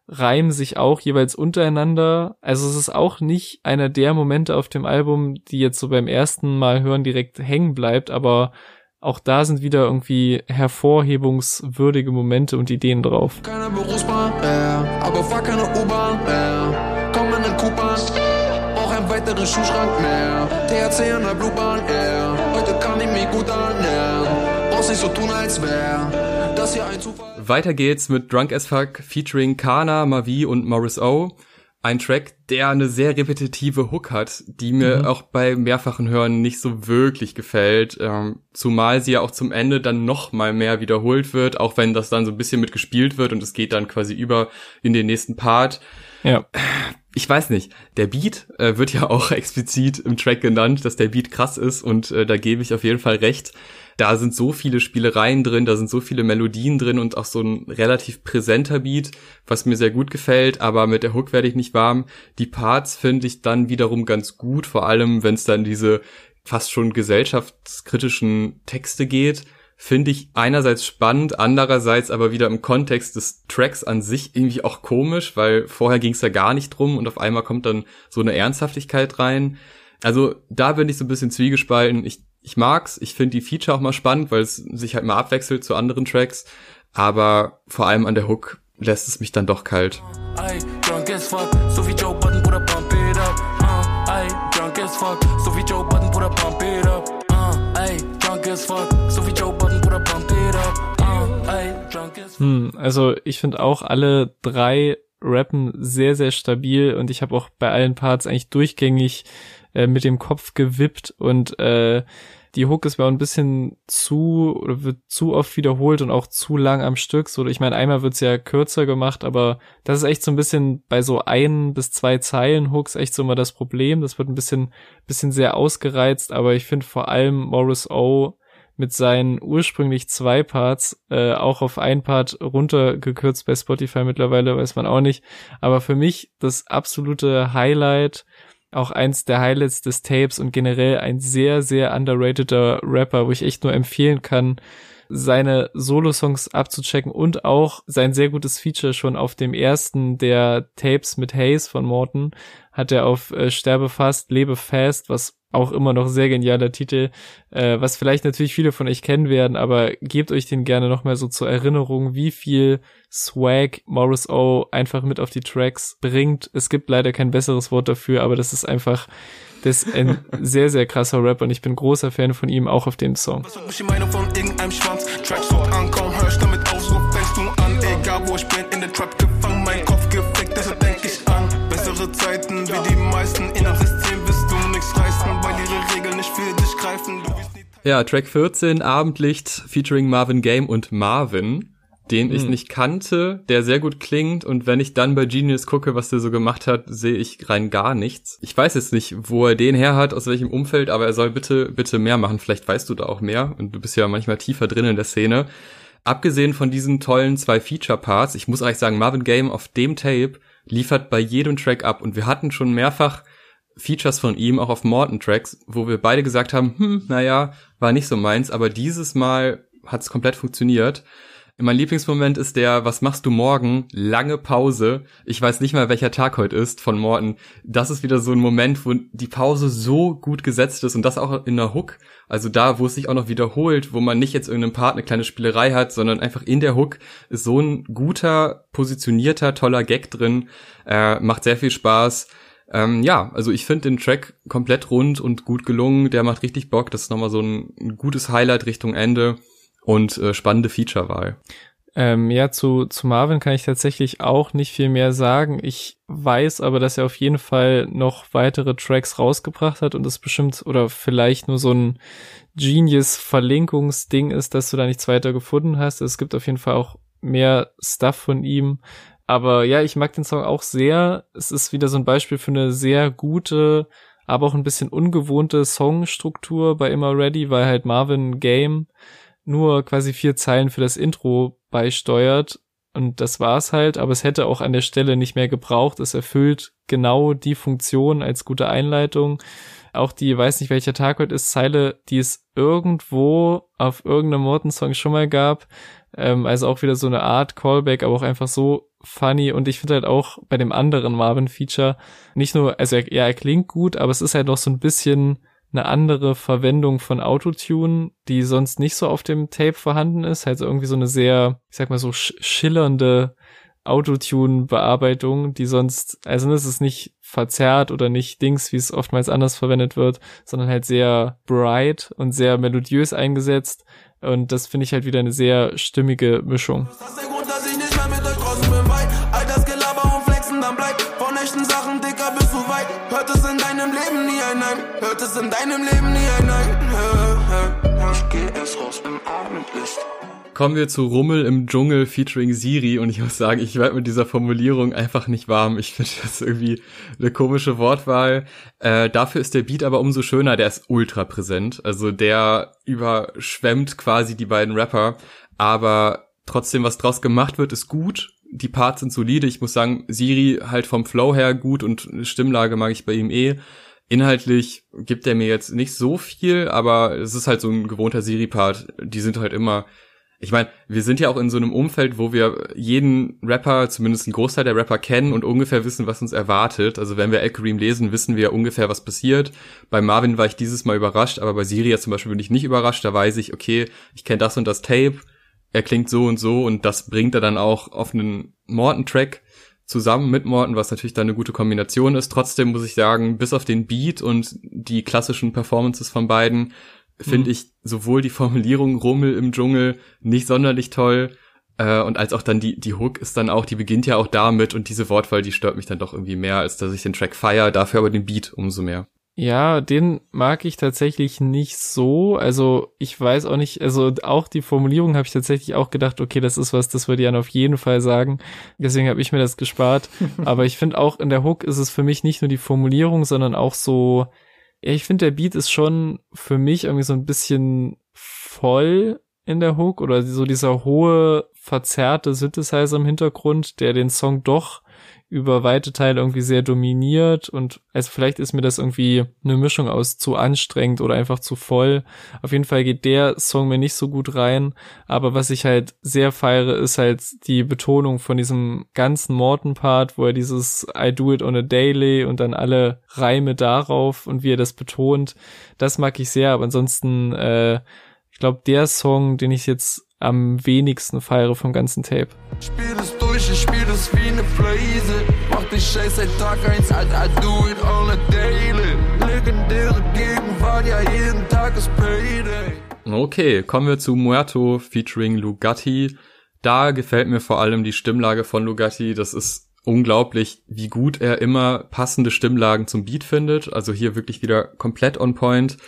reimen sich auch jeweils untereinander. Also es ist auch nicht einer der Momente auf dem Album, die jetzt so beim ersten Mal hören direkt hängen bleibt, aber auch da sind wieder irgendwie hervorhebungswürdige Momente und Ideen drauf. Keine Berufsbahn mehr, aber fahr keine U-Bahn mehr. Komm in den Kuban, auch ein weiterer Schuhschrank mehr. THC an der Bluebahn, yeah. Heute kann ich mich gut ernähren. Brauchst nicht so tun, als wär das hier ein Zufall. Weiter geht's mit Drunk as Fuck featuring Kana, Mavi und Morris O. Ein Track, der eine sehr repetitive Hook hat, die mir mhm. auch bei mehrfachen Hören nicht so wirklich gefällt. Ähm, zumal sie ja auch zum Ende dann noch mal mehr wiederholt wird, auch wenn das dann so ein bisschen mitgespielt wird und es geht dann quasi über in den nächsten Part. Ja. Ich weiß nicht. Der Beat äh, wird ja auch explizit im Track genannt, dass der Beat krass ist und äh, da gebe ich auf jeden Fall recht da sind so viele Spielereien drin, da sind so viele Melodien drin und auch so ein relativ präsenter Beat, was mir sehr gut gefällt, aber mit der Hook werde ich nicht warm. Die Parts finde ich dann wiederum ganz gut, vor allem wenn es dann diese fast schon gesellschaftskritischen Texte geht, finde ich einerseits spannend, andererseits aber wieder im Kontext des Tracks an sich irgendwie auch komisch, weil vorher ging es ja gar nicht drum und auf einmal kommt dann so eine Ernsthaftigkeit rein. Also da bin ich so ein bisschen zwiegespalten. Ich ich mag's, ich finde die Feature auch mal spannend, weil es sich halt mal abwechselt zu anderen Tracks, aber vor allem an der Hook lässt es mich dann doch kalt. Hm, also ich finde auch alle drei rappen sehr, sehr stabil und ich habe auch bei allen Parts eigentlich durchgängig äh, mit dem Kopf gewippt und äh, die Hook ist mir auch ein bisschen zu oder wird zu oft wiederholt und auch zu lang am Stück. So, ich meine, einmal wird's ja kürzer gemacht, aber das ist echt so ein bisschen bei so ein bis zwei Zeilen Hooks echt so immer das Problem. Das wird ein bisschen, bisschen sehr ausgereizt, aber ich finde vor allem Morris O mit seinen ursprünglich zwei Parts äh, auch auf ein Part runtergekürzt bei Spotify mittlerweile, weiß man auch nicht. Aber für mich das absolute Highlight auch eins der Highlights des Tapes und generell ein sehr, sehr underrateder Rapper, wo ich echt nur empfehlen kann, seine Solo-Songs abzuchecken und auch sein sehr gutes Feature schon auf dem ersten der Tapes mit Hayes von Morton hat er auf äh, Sterbe fast, Lebe fast, was auch immer noch sehr genialer Titel, äh, was vielleicht natürlich viele von euch kennen werden, aber gebt euch den gerne nochmal so zur Erinnerung, wie viel Swag Morris O einfach mit auf die Tracks bringt. Es gibt leider kein besseres Wort dafür, aber das ist einfach das ist ein sehr, sehr krasser Rapper und ich bin großer Fan von ihm, auch auf dem Song. Zeiten Ja, Track 14, Abendlicht, featuring Marvin Game und Marvin, den ich mhm. nicht kannte, der sehr gut klingt und wenn ich dann bei Genius gucke, was der so gemacht hat, sehe ich rein gar nichts. Ich weiß jetzt nicht, wo er den her hat, aus welchem Umfeld, aber er soll bitte, bitte mehr machen. Vielleicht weißt du da auch mehr und du bist ja manchmal tiefer drin in der Szene. Abgesehen von diesen tollen zwei Feature-Parts, ich muss eigentlich sagen, Marvin Game auf dem Tape liefert bei jedem Track ab und wir hatten schon mehrfach Features von ihm auch auf Morton-Tracks, wo wir beide gesagt haben, hm, naja, war nicht so meins, aber dieses Mal hat es komplett funktioniert. Mein Lieblingsmoment ist der, was machst du morgen? Lange Pause. Ich weiß nicht mal, welcher Tag heute ist von Morten. Das ist wieder so ein Moment, wo die Pause so gut gesetzt ist und das auch in der Hook. Also da, wo es sich auch noch wiederholt, wo man nicht jetzt irgendeinem Part eine kleine Spielerei hat, sondern einfach in der Hook ist so ein guter, positionierter, toller Gag drin. Äh, macht sehr viel Spaß. Ähm, ja, also ich finde den Track komplett rund und gut gelungen. Der macht richtig Bock. Das ist nochmal so ein, ein gutes Highlight Richtung Ende und äh, spannende Feature-Wahl. Ähm, ja, zu, zu Marvin kann ich tatsächlich auch nicht viel mehr sagen. Ich weiß aber, dass er auf jeden Fall noch weitere Tracks rausgebracht hat und das bestimmt oder vielleicht nur so ein Genius-Verlinkungsding ist, dass du da nichts weiter gefunden hast. Es gibt auf jeden Fall auch mehr Stuff von ihm. Aber ja, ich mag den Song auch sehr. Es ist wieder so ein Beispiel für eine sehr gute, aber auch ein bisschen ungewohnte Songstruktur bei Immer Ready, weil halt Marvin Game nur quasi vier Zeilen für das Intro beisteuert. Und das war's halt, aber es hätte auch an der Stelle nicht mehr gebraucht. Es erfüllt genau die Funktion als gute Einleitung. Auch die, weiß nicht welcher Tag heute ist, Zeile, die es irgendwo auf irgendeinem Morton-Song schon mal gab. Ähm, also auch wieder so eine Art Callback, aber auch einfach so funny. Und ich finde halt auch bei dem anderen Marvin-Feature nicht nur, also er, ja, er klingt gut, aber es ist halt noch so ein bisschen eine andere Verwendung von Autotune, die sonst nicht so auf dem Tape vorhanden ist. Also irgendwie so eine sehr, ich sag mal so schillernde Autotune-Bearbeitung, die sonst, also das ist nicht verzerrt oder nicht Dings, wie es oftmals anders verwendet wird, sondern halt sehr bright und sehr melodiös eingesetzt. Und das finde ich halt wieder eine sehr stimmige Mischung. Das ist der Grund, dass ich nicht mehr mit euch draußen bin, weil all das Gelaber und Flexen dann bleibt. Von echten Sachen, Dicker, bist du weit. Hört es in deinem Leben nie ein Nein. Hört es in deinem Leben nie ein Nein. Ich geh erst raus im Abendlicht. Kommen wir zu Rummel im Dschungel featuring Siri und ich muss sagen, ich werde mit dieser Formulierung einfach nicht warm. Ich finde das irgendwie eine komische Wortwahl. Äh, dafür ist der Beat aber umso schöner, der ist ultra präsent. Also der überschwemmt quasi die beiden Rapper, aber trotzdem, was draus gemacht wird, ist gut die Parts sind solide. Ich muss sagen, Siri halt vom Flow her gut und Stimmlage mag ich bei ihm eh. Inhaltlich gibt er mir jetzt nicht so viel, aber es ist halt so ein gewohnter Siri-Part. Die sind halt immer. Ich meine, wir sind ja auch in so einem Umfeld, wo wir jeden Rapper, zumindest einen Großteil der Rapper kennen und ungefähr wissen, was uns erwartet. Also wenn wir El lesen, wissen wir ungefähr, was passiert. Bei Marvin war ich dieses Mal überrascht, aber bei Siri jetzt zum Beispiel bin ich nicht überrascht. Da weiß ich, okay, ich kenne das und das Tape er klingt so und so und das bringt er dann auch auf einen Morton-Track zusammen mit Morton, was natürlich dann eine gute Kombination ist. Trotzdem muss ich sagen, bis auf den Beat und die klassischen Performances von beiden, finde mhm. ich sowohl die Formulierung Rummel im Dschungel nicht sonderlich toll, äh, und als auch dann die, die Hook ist dann auch, die beginnt ja auch damit und diese Wortwahl, die stört mich dann doch irgendwie mehr, als dass ich den Track feier, dafür aber den Beat umso mehr. Ja, den mag ich tatsächlich nicht so. Also ich weiß auch nicht, also auch die Formulierung habe ich tatsächlich auch gedacht, okay, das ist was, das würde Jan auf jeden Fall sagen. Deswegen habe ich mir das gespart. Aber ich finde auch in der Hook ist es für mich nicht nur die Formulierung, sondern auch so, ja, ich finde der Beat ist schon für mich irgendwie so ein bisschen voll in der Hook oder so dieser hohe, verzerrte Synthesizer im Hintergrund, der den Song doch über weite Teile irgendwie sehr dominiert und also vielleicht ist mir das irgendwie eine Mischung aus zu anstrengend oder einfach zu voll. Auf jeden Fall geht der Song mir nicht so gut rein, aber was ich halt sehr feiere, ist halt die Betonung von diesem ganzen Morton-Part, wo er dieses I do it on a daily und dann alle Reime darauf und wie er das betont. Das mag ich sehr, aber ansonsten, äh, ich glaube, der Song, den ich jetzt am wenigsten feiere vom ganzen Tape. Spiel es durch, ich spiel es wie eine Blaze. Mach dich scheiß seit Tag 1, Alter, I do it on a daily. Legendäre Gegenwart, ja, jeden Tag ist Payday. Okay, kommen wir zu Muerto featuring Lugatti. Da gefällt mir vor allem die Stimmlage von Lugatti. Das ist unglaublich, wie gut er immer passende Stimmlagen zum Beat findet. Also hier wirklich wieder komplett on point.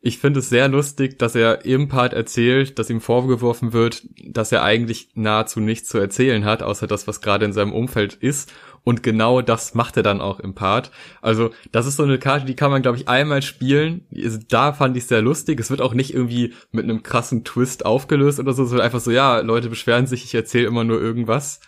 Ich finde es sehr lustig, dass er im Part erzählt, dass ihm vorgeworfen wird, dass er eigentlich nahezu nichts zu erzählen hat, außer das, was gerade in seinem Umfeld ist. Und genau das macht er dann auch im Part. Also, das ist so eine Karte, die kann man, glaube ich, einmal spielen. Also, da fand ich sehr lustig. Es wird auch nicht irgendwie mit einem krassen Twist aufgelöst oder so. Es wird einfach so, ja, Leute beschweren sich, ich erzähle immer nur irgendwas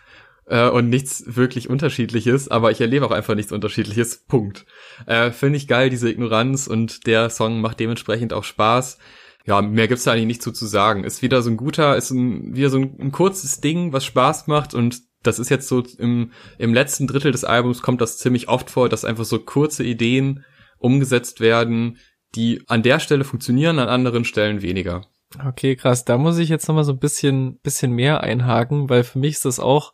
äh, und nichts wirklich Unterschiedliches, aber ich erlebe auch einfach nichts Unterschiedliches. Punkt. Äh, Finde ich geil, diese Ignoranz und der Song macht dementsprechend auch Spaß. Ja, mehr gibt's da eigentlich nicht zu, zu sagen. Ist wieder so ein guter, ist ein, wieder so ein, ein kurzes Ding, was Spaß macht und das ist jetzt so im, im letzten Drittel des Albums kommt das ziemlich oft vor, dass einfach so kurze Ideen umgesetzt werden, die an der Stelle funktionieren, an anderen Stellen weniger. Okay, krass. Da muss ich jetzt nochmal so ein bisschen, bisschen mehr einhaken, weil für mich ist das auch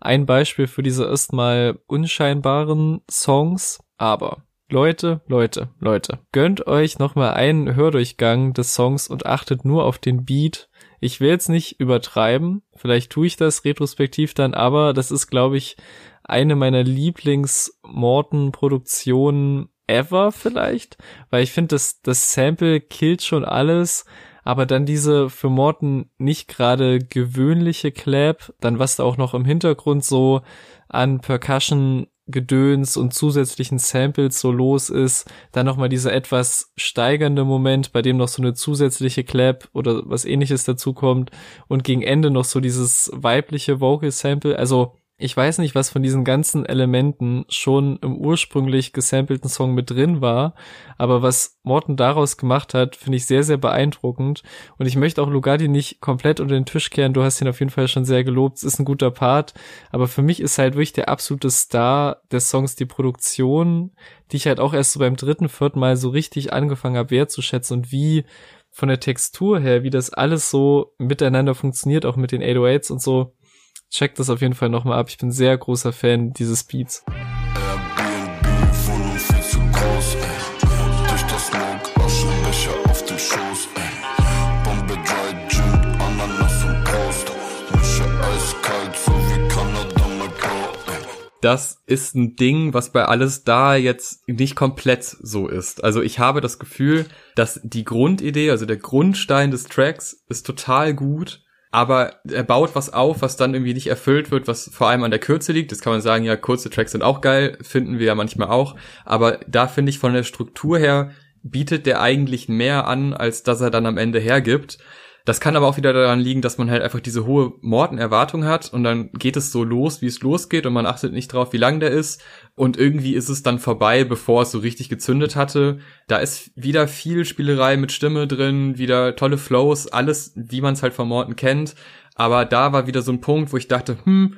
ein Beispiel für diese erstmal unscheinbaren Songs. Aber Leute, Leute, Leute, gönnt euch nochmal einen Hördurchgang des Songs und achtet nur auf den Beat. Ich will jetzt nicht übertreiben, vielleicht tue ich das retrospektiv dann, aber das ist, glaube ich, eine meiner Lieblings-Morten-Produktionen ever vielleicht, weil ich finde, das, das Sample killt schon alles, aber dann diese für Morten nicht gerade gewöhnliche Clap, dann was da auch noch im Hintergrund so an Percussion Gedöns und zusätzlichen Samples so los ist, dann nochmal dieser etwas steigernde Moment, bei dem noch so eine zusätzliche Clap oder was ähnliches dazukommt und gegen Ende noch so dieses weibliche Vocal Sample, also ich weiß nicht, was von diesen ganzen Elementen schon im ursprünglich gesampelten Song mit drin war, aber was Morton daraus gemacht hat, finde ich sehr, sehr beeindruckend. Und ich möchte auch Lugardi nicht komplett unter den Tisch kehren. Du hast ihn auf jeden Fall schon sehr gelobt. Es ist ein guter Part. Aber für mich ist halt wirklich der absolute Star des Songs die Produktion, die ich halt auch erst so beim dritten, vierten Mal so richtig angefangen habe wertzuschätzen und wie von der Textur her, wie das alles so miteinander funktioniert, auch mit den 808s und so checkt das auf jeden Fall nochmal ab. Ich bin sehr großer Fan dieses Beats. das ist ein Ding, was bei alles da jetzt nicht komplett so ist. Also ich habe das Gefühl, dass die Grundidee, also der Grundstein des Tracks ist total gut, aber er baut was auf, was dann irgendwie nicht erfüllt wird, was vor allem an der Kürze liegt. Das kann man sagen, ja, kurze Tracks sind auch geil, finden wir ja manchmal auch. Aber da finde ich von der Struktur her bietet der eigentlich mehr an, als dass er dann am Ende hergibt. Das kann aber auch wieder daran liegen, dass man halt einfach diese hohe Morten-Erwartung hat und dann geht es so los, wie es losgeht und man achtet nicht drauf, wie lang der ist und irgendwie ist es dann vorbei, bevor es so richtig gezündet hatte. Da ist wieder viel Spielerei mit Stimme drin, wieder tolle Flows, alles, wie man es halt von Morten kennt. Aber da war wieder so ein Punkt, wo ich dachte, hm,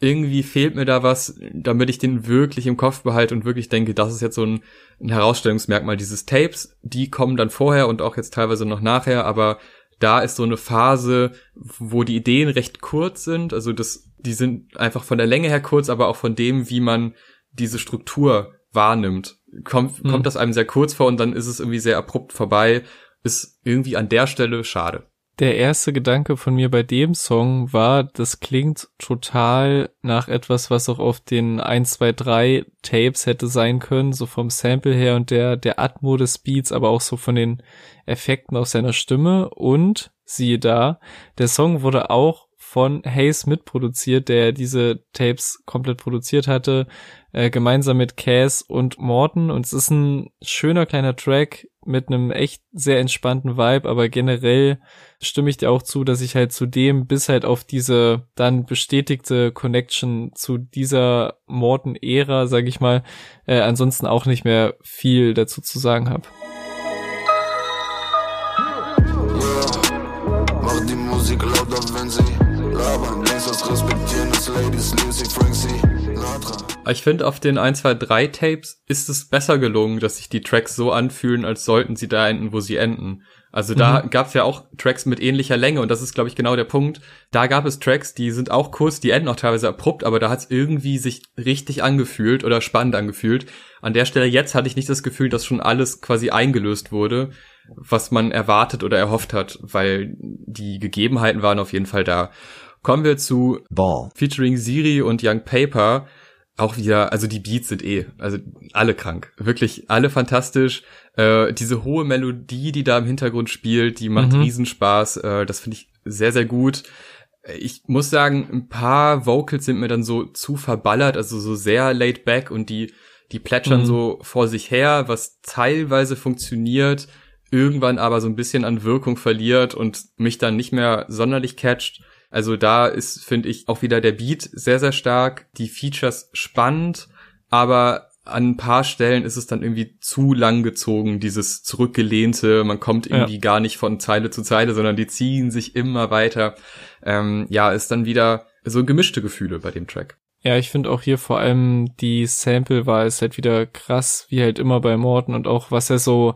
irgendwie fehlt mir da was, damit ich den wirklich im Kopf behalte und wirklich denke, das ist jetzt so ein, ein Herausstellungsmerkmal dieses Tapes. Die kommen dann vorher und auch jetzt teilweise noch nachher, aber da ist so eine Phase, wo die Ideen recht kurz sind. Also das, die sind einfach von der Länge her kurz, aber auch von dem, wie man diese Struktur wahrnimmt. Kommt, hm. kommt das einem sehr kurz vor und dann ist es irgendwie sehr abrupt vorbei. Ist irgendwie an der Stelle schade der erste Gedanke von mir bei dem Song war, das klingt total nach etwas, was auch auf den 1, 2, 3 Tapes hätte sein können, so vom Sample her und der, der Atmo des Beats, aber auch so von den Effekten auf seiner Stimme. Und siehe da, der Song wurde auch von Hayes mitproduziert, der diese Tapes komplett produziert hatte, äh, gemeinsam mit Cass und Morton. Und es ist ein schöner kleiner Track mit einem echt sehr entspannten Vibe, aber generell stimme ich dir auch zu, dass ich halt zudem bis halt auf diese dann bestätigte Connection zu dieser Morton-Ära, sag ich mal, äh, ansonsten auch nicht mehr viel dazu zu sagen habe. Ich finde, auf den 1, 2, 3 Tapes ist es besser gelungen, dass sich die Tracks so anfühlen, als sollten sie da enden, wo sie enden. Also da mhm. gab es ja auch Tracks mit ähnlicher Länge und das ist, glaube ich, genau der Punkt. Da gab es Tracks, die sind auch kurz, die enden auch teilweise abrupt, aber da hat es irgendwie sich richtig angefühlt oder spannend angefühlt. An der Stelle jetzt hatte ich nicht das Gefühl, dass schon alles quasi eingelöst wurde, was man erwartet oder erhofft hat, weil die Gegebenheiten waren auf jeden Fall da. Kommen wir zu Ball. Featuring Siri und Young Paper auch wieder, also die Beats sind eh, also alle krank, wirklich alle fantastisch. Äh, diese hohe Melodie, die da im Hintergrund spielt, die macht mhm. Riesenspaß. Äh, das finde ich sehr, sehr gut. Ich muss sagen, ein paar Vocals sind mir dann so zu verballert, also so sehr laid back und die, die plätschern mhm. so vor sich her, was teilweise funktioniert, irgendwann aber so ein bisschen an Wirkung verliert und mich dann nicht mehr sonderlich catcht. Also da ist, finde ich, auch wieder der Beat sehr, sehr stark, die Features spannend, aber an ein paar Stellen ist es dann irgendwie zu lang gezogen, dieses zurückgelehnte, man kommt irgendwie ja. gar nicht von Zeile zu Zeile, sondern die ziehen sich immer weiter. Ähm, ja, ist dann wieder so gemischte Gefühle bei dem Track. Ja, ich finde auch hier vor allem die Sample-Wahl ist halt wieder krass, wie halt immer bei Morten und auch was er so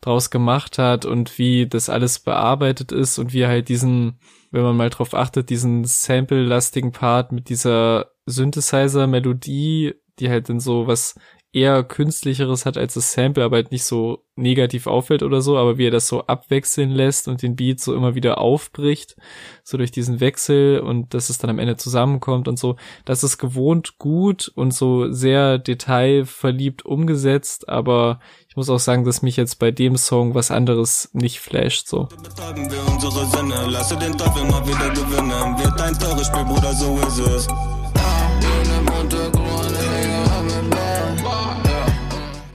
draus gemacht hat und wie das alles bearbeitet ist und wie er halt diesen, wenn man mal drauf achtet, diesen Sample-lastigen Part mit dieser Synthesizer-Melodie, die halt dann so was eher künstlicheres hat als das Sample, aber halt nicht so negativ auffällt oder so, aber wie er das so abwechseln lässt und den Beat so immer wieder aufbricht, so durch diesen Wechsel und dass es dann am Ende zusammenkommt und so, das ist gewohnt gut und so sehr detailverliebt umgesetzt, aber ich muss auch sagen, dass mich jetzt bei dem Song was anderes nicht flasht, so.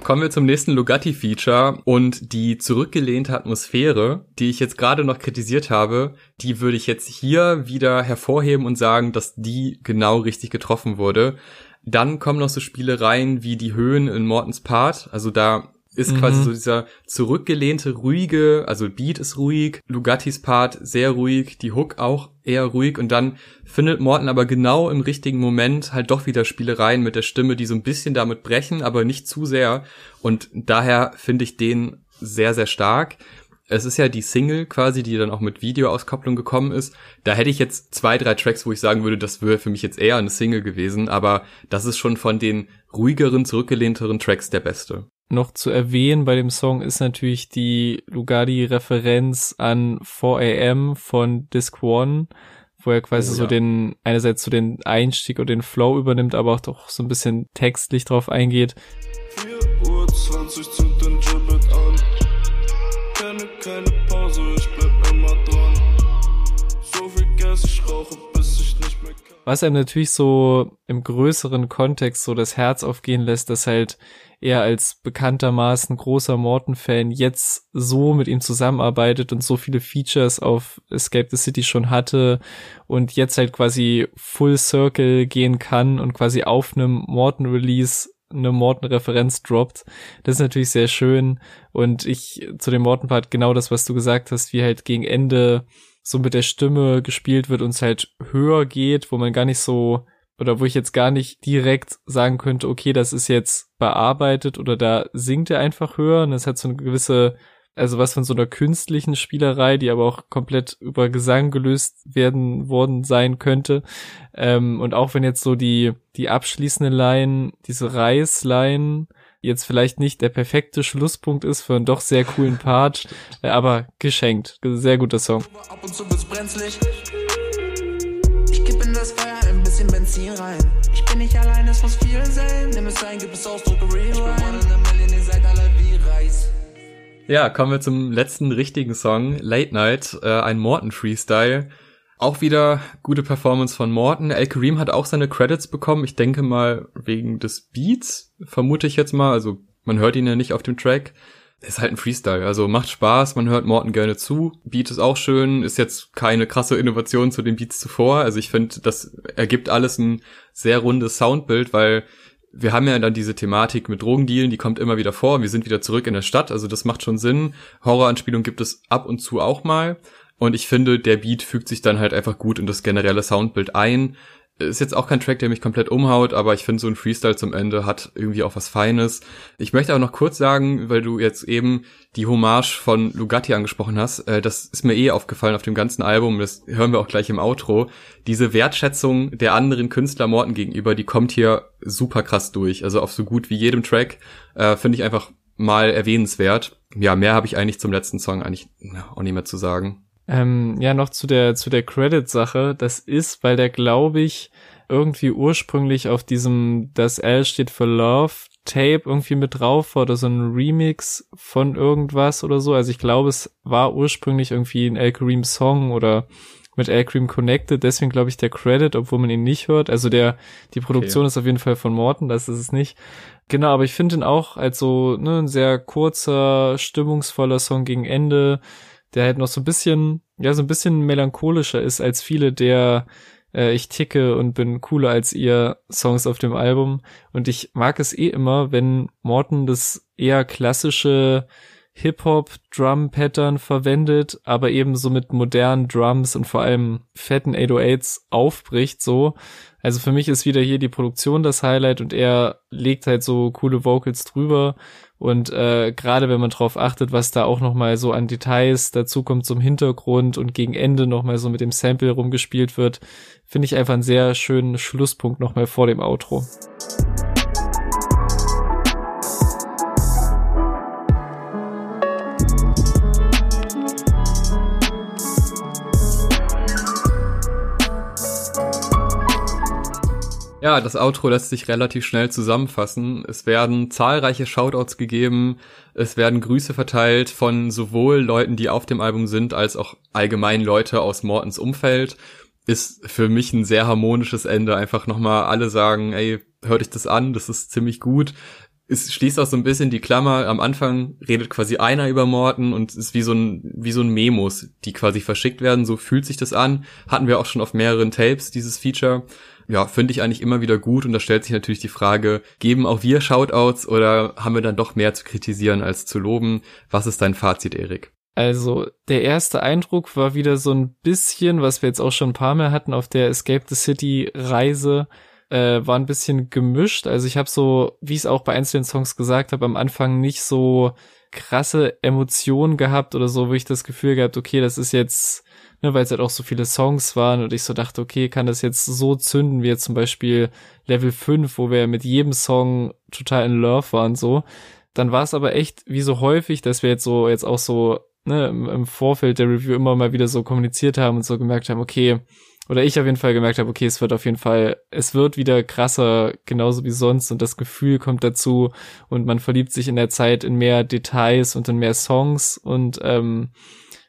Kommen wir zum nächsten Lugatti-Feature und die zurückgelehnte Atmosphäre, die ich jetzt gerade noch kritisiert habe, die würde ich jetzt hier wieder hervorheben und sagen, dass die genau richtig getroffen wurde. Dann kommen noch so Spielereien wie die Höhen in Mortens Part. Also da ist mhm. quasi so dieser zurückgelehnte, ruhige, also Beat ist ruhig, Lugattis Part sehr ruhig, die Hook auch eher ruhig und dann findet Morton aber genau im richtigen Moment halt doch wieder Spielereien mit der Stimme, die so ein bisschen damit brechen, aber nicht zu sehr und daher finde ich den sehr, sehr stark. Es ist ja die Single quasi, die dann auch mit Videoauskopplung gekommen ist. Da hätte ich jetzt zwei, drei Tracks, wo ich sagen würde, das wäre für mich jetzt eher eine Single gewesen, aber das ist schon von den ruhigeren, zurückgelehnteren Tracks der beste noch zu erwähnen bei dem Song ist natürlich die Lugardi-Referenz an 4am von Disc One, wo er quasi oh, so den, einerseits so den Einstieg und den Flow übernimmt, aber auch doch so ein bisschen textlich drauf eingeht. 4 Uhr 20 zündet den Gibbet an. Keine, keine Pause, ich bleib immer dran. So viel Gas, ich rauche, bis ich nicht mehr kann. Was einem natürlich so im größeren Kontext so das Herz aufgehen lässt, dass halt er als bekanntermaßen großer Morton-Fan jetzt so mit ihm zusammenarbeitet und so viele Features auf Escape the City schon hatte und jetzt halt quasi Full Circle gehen kann und quasi auf einem Morton-Release eine Morton-Referenz droppt. Das ist natürlich sehr schön. Und ich zu dem Morton-Part genau das, was du gesagt hast, wie halt gegen Ende so mit der Stimme gespielt wird und es halt höher geht, wo man gar nicht so oder wo ich jetzt gar nicht direkt sagen könnte, okay, das ist jetzt bearbeitet oder da singt er einfach höher und es hat so eine gewisse, also was von so einer künstlichen Spielerei, die aber auch komplett über Gesang gelöst werden worden sein könnte. Ähm, und auch wenn jetzt so die, die abschließende Line, diese Reißline, jetzt vielleicht nicht der perfekte Schlusspunkt ist für einen doch sehr coolen Part, äh, aber geschenkt. Sehr guter Song. Ab und zu wird's brenzlig. Das Feuer bisschen Benzin rein. Ich bin nicht allein, es muss viel sein. Nimm es ein, gib es Ausdrücke Rewind. Ich bin one in a million, ihr seid alle wie Reis. Ja, kommen wir zum letzten richtigen Song, Late Night, äh, ein Morton Freestyle. Auch wieder gute Performance von Morton. El Kareem hat auch seine Credits bekommen. Ich denke mal wegen des Beats, vermute ich jetzt mal. Also man hört ihn ja nicht auf dem Track ist halt ein Freestyle, also macht Spaß, man hört Morten gerne zu. Beat ist auch schön, ist jetzt keine krasse Innovation zu den Beats zuvor. Also ich finde, das ergibt alles ein sehr rundes Soundbild, weil wir haben ja dann diese Thematik mit Drogendealen, die kommt immer wieder vor. Wir sind wieder zurück in der Stadt, also das macht schon Sinn. Horroranspielung gibt es ab und zu auch mal. Und ich finde, der Beat fügt sich dann halt einfach gut in das generelle Soundbild ein ist jetzt auch kein Track, der mich komplett umhaut, aber ich finde so ein Freestyle zum Ende hat irgendwie auch was Feines. Ich möchte auch noch kurz sagen, weil du jetzt eben die Hommage von Lugatti angesprochen hast, äh, das ist mir eh aufgefallen auf dem ganzen Album, das hören wir auch gleich im Outro. Diese Wertschätzung der anderen Künstler Morten gegenüber, die kommt hier super krass durch. Also auf so gut wie jedem Track äh, finde ich einfach mal erwähnenswert. Ja, mehr habe ich eigentlich zum letzten Song eigentlich auch nicht mehr zu sagen. Ähm, ja, noch zu der, zu der Credit-Sache. Das ist, weil der, glaube ich, irgendwie ursprünglich auf diesem Das L steht für Love Tape irgendwie mit drauf war oder so ein Remix von irgendwas oder so. Also ich glaube, es war ursprünglich irgendwie ein El Kareem Song oder mit El Kareem connected. Deswegen glaube ich der Credit, obwohl man ihn nicht hört. Also der, die Produktion okay. ist auf jeden Fall von Morton, das ist es nicht. Genau, aber ich finde ihn auch als so ne, ein sehr kurzer, stimmungsvoller Song gegen Ende der halt noch so ein bisschen, ja, so ein bisschen melancholischer ist als viele der äh, ich ticke und bin cooler als ihr Songs auf dem Album. Und ich mag es eh immer, wenn Morton das eher klassische Hip-Hop-Drum-Pattern verwendet, aber eben so mit modernen Drums und vor allem fetten 808s aufbricht so. Also für mich ist wieder hier die Produktion das Highlight und er legt halt so coole Vocals drüber und äh, gerade wenn man drauf achtet, was da auch nochmal so an Details dazu kommt zum Hintergrund und gegen Ende nochmal so mit dem Sample rumgespielt wird, finde ich einfach einen sehr schönen Schlusspunkt nochmal vor dem Outro. Ja, das Outro lässt sich relativ schnell zusammenfassen. Es werden zahlreiche Shoutouts gegeben, es werden Grüße verteilt von sowohl Leuten, die auf dem Album sind, als auch allgemein Leute aus Mortens Umfeld. Ist für mich ein sehr harmonisches Ende. Einfach nochmal alle sagen, ey, hört euch das an, das ist ziemlich gut. Es schließt auch so ein bisschen die Klammer. Am Anfang redet quasi einer über Morten und ist wie so ein, wie so ein Memos, die quasi verschickt werden. So fühlt sich das an. Hatten wir auch schon auf mehreren Tapes, dieses Feature ja, finde ich eigentlich immer wieder gut und da stellt sich natürlich die Frage, geben auch wir Shoutouts oder haben wir dann doch mehr zu kritisieren als zu loben? Was ist dein Fazit, Erik? Also, der erste Eindruck war wieder so ein bisschen, was wir jetzt auch schon ein paar Mal hatten auf der Escape the City Reise, äh, war ein bisschen gemischt. Also ich habe so, wie ich es auch bei einzelnen Songs gesagt habe, am Anfang nicht so krasse Emotionen gehabt oder so, wo ich das Gefühl gehabt, okay, das ist jetzt ne, weil es halt auch so viele Songs waren und ich so dachte, okay, kann das jetzt so zünden wie jetzt zum Beispiel Level 5, wo wir mit jedem Song total in Love waren, so. Dann war es aber echt wie so häufig, dass wir jetzt so, jetzt auch so, ne, im, im Vorfeld der Review immer mal wieder so kommuniziert haben und so gemerkt haben, okay, oder ich auf jeden Fall gemerkt habe, okay, es wird auf jeden Fall, es wird wieder krasser, genauso wie sonst. Und das Gefühl kommt dazu. Und man verliebt sich in der Zeit in mehr Details und in mehr Songs. Und ähm,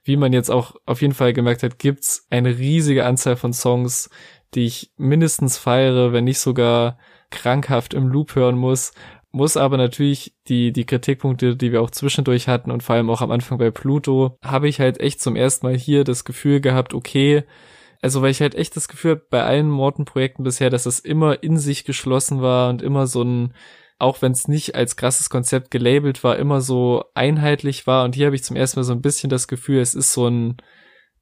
wie man jetzt auch auf jeden Fall gemerkt hat, gibt's eine riesige Anzahl von Songs, die ich mindestens feiere, wenn nicht sogar krankhaft im Loop hören muss. Muss aber natürlich die, die Kritikpunkte, die wir auch zwischendurch hatten und vor allem auch am Anfang bei Pluto, habe ich halt echt zum ersten Mal hier das Gefühl gehabt, okay, also weil ich halt echt das Gefühl bei allen Morton-Projekten bisher, dass es immer in sich geschlossen war und immer so ein auch wenn es nicht als krasses Konzept gelabelt war, immer so einheitlich war. Und hier habe ich zum ersten Mal so ein bisschen das Gefühl, es ist so ein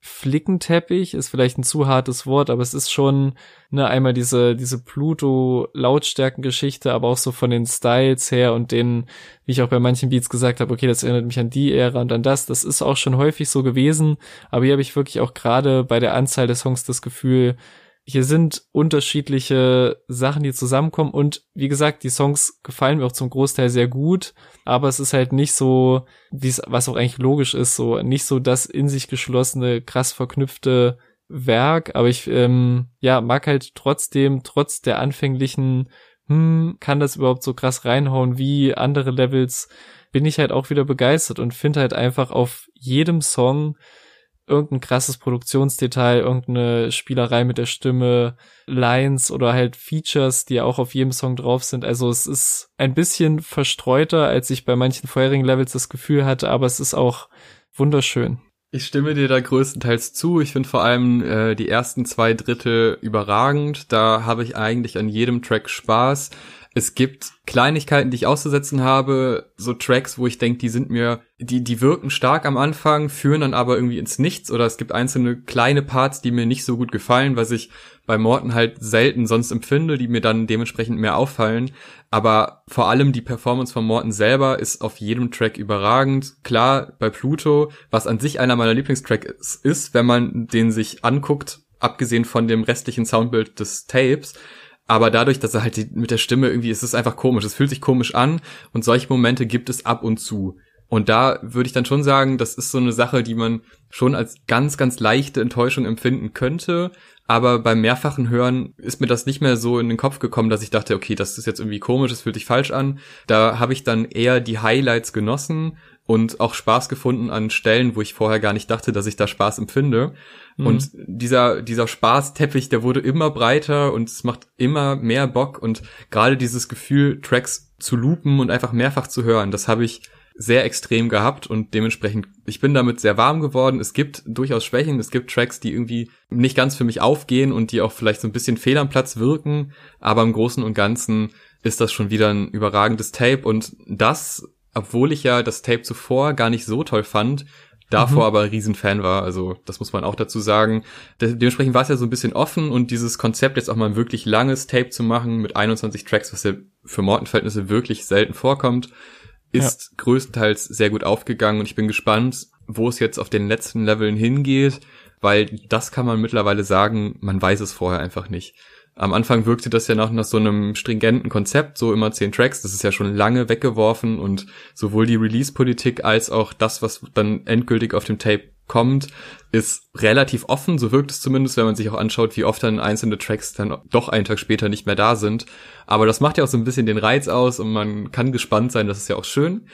Flickenteppich, ist vielleicht ein zu hartes Wort, aber es ist schon, ne, einmal diese, diese Pluto-Lautstärken-Geschichte, aber auch so von den Styles her und den, wie ich auch bei manchen Beats gesagt habe, okay, das erinnert mich an die Ära und an das, das ist auch schon häufig so gewesen, aber hier habe ich wirklich auch gerade bei der Anzahl der Songs das Gefühl, hier sind unterschiedliche Sachen, die zusammenkommen und wie gesagt, die Songs gefallen mir auch zum Großteil sehr gut, aber es ist halt nicht so, wie es, was auch eigentlich logisch ist, so nicht so das in sich geschlossene, krass verknüpfte Werk, aber ich ähm, ja mag halt trotzdem, trotz der anfänglichen, hm, kann das überhaupt so krass reinhauen wie andere Levels, bin ich halt auch wieder begeistert und finde halt einfach auf jedem Song irgendein krasses Produktionsdetail, irgendeine Spielerei mit der Stimme, Lines oder halt Features, die auch auf jedem Song drauf sind. Also es ist ein bisschen verstreuter, als ich bei manchen vorherigen Levels das Gefühl hatte, aber es ist auch wunderschön. Ich stimme dir da größtenteils zu. Ich finde vor allem äh, die ersten zwei Drittel überragend. Da habe ich eigentlich an jedem Track Spaß. Es gibt Kleinigkeiten, die ich auszusetzen habe, so Tracks, wo ich denke, die sind mir, die, die wirken stark am Anfang, führen dann aber irgendwie ins Nichts oder es gibt einzelne kleine Parts, die mir nicht so gut gefallen, was ich bei Morten halt selten sonst empfinde, die mir dann dementsprechend mehr auffallen. Aber vor allem die Performance von Morten selber ist auf jedem Track überragend. Klar, bei Pluto, was an sich einer meiner Lieblingstracks ist, wenn man den sich anguckt, abgesehen von dem restlichen Soundbild des Tapes, aber dadurch, dass er halt die, mit der Stimme irgendwie, es ist einfach komisch, es fühlt sich komisch an und solche Momente gibt es ab und zu. Und da würde ich dann schon sagen, das ist so eine Sache, die man schon als ganz, ganz leichte Enttäuschung empfinden könnte. Aber beim mehrfachen Hören ist mir das nicht mehr so in den Kopf gekommen, dass ich dachte, okay, das ist jetzt irgendwie komisch, das fühlt sich falsch an. Da habe ich dann eher die Highlights genossen und auch Spaß gefunden an Stellen, wo ich vorher gar nicht dachte, dass ich da Spaß empfinde. Mhm. Und dieser, dieser Spaßteppich, der wurde immer breiter und es macht immer mehr Bock und gerade dieses Gefühl, Tracks zu loopen und einfach mehrfach zu hören, das habe ich sehr extrem gehabt und dementsprechend, ich bin damit sehr warm geworden. Es gibt durchaus Schwächen, es gibt Tracks, die irgendwie nicht ganz für mich aufgehen und die auch vielleicht so ein bisschen fehl am Platz wirken, aber im Großen und Ganzen ist das schon wieder ein überragendes Tape und das, obwohl ich ja das Tape zuvor gar nicht so toll fand, davor mhm. aber ein Riesenfan war, also das muss man auch dazu sagen. De dementsprechend war es ja so ein bisschen offen und dieses Konzept jetzt auch mal ein wirklich langes Tape zu machen mit 21 Tracks, was ja für Morton-Verhältnisse wirklich selten vorkommt, ist ja. größtenteils sehr gut aufgegangen und ich bin gespannt, wo es jetzt auf den letzten Leveln hingeht, weil das kann man mittlerweile sagen, man weiß es vorher einfach nicht. Am Anfang wirkte das ja noch nach so einem stringenten Konzept, so immer zehn Tracks. Das ist ja schon lange weggeworfen und sowohl die Release-Politik als auch das, was dann endgültig auf dem Tape kommt, ist relativ offen. So wirkt es zumindest, wenn man sich auch anschaut, wie oft dann einzelne Tracks dann doch einen Tag später nicht mehr da sind. Aber das macht ja auch so ein bisschen den Reiz aus und man kann gespannt sein. Das ist ja auch schön.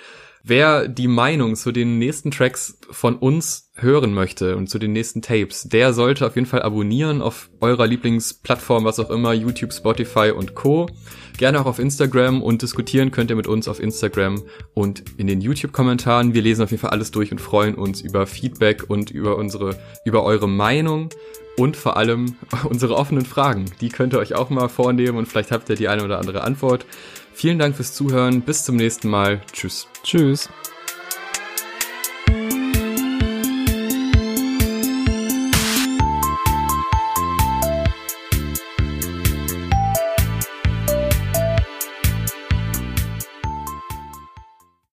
Wer die Meinung zu den nächsten Tracks von uns hören möchte und zu den nächsten Tapes, der sollte auf jeden Fall abonnieren auf eurer Lieblingsplattform, was auch immer, YouTube, Spotify und Co. Gerne auch auf Instagram und diskutieren könnt ihr mit uns auf Instagram und in den YouTube-Kommentaren. Wir lesen auf jeden Fall alles durch und freuen uns über Feedback und über unsere, über eure Meinung und vor allem unsere offenen Fragen. Die könnt ihr euch auch mal vornehmen und vielleicht habt ihr die eine oder andere Antwort. Vielen Dank fürs Zuhören. Bis zum nächsten Mal. Tschüss. Tschüss.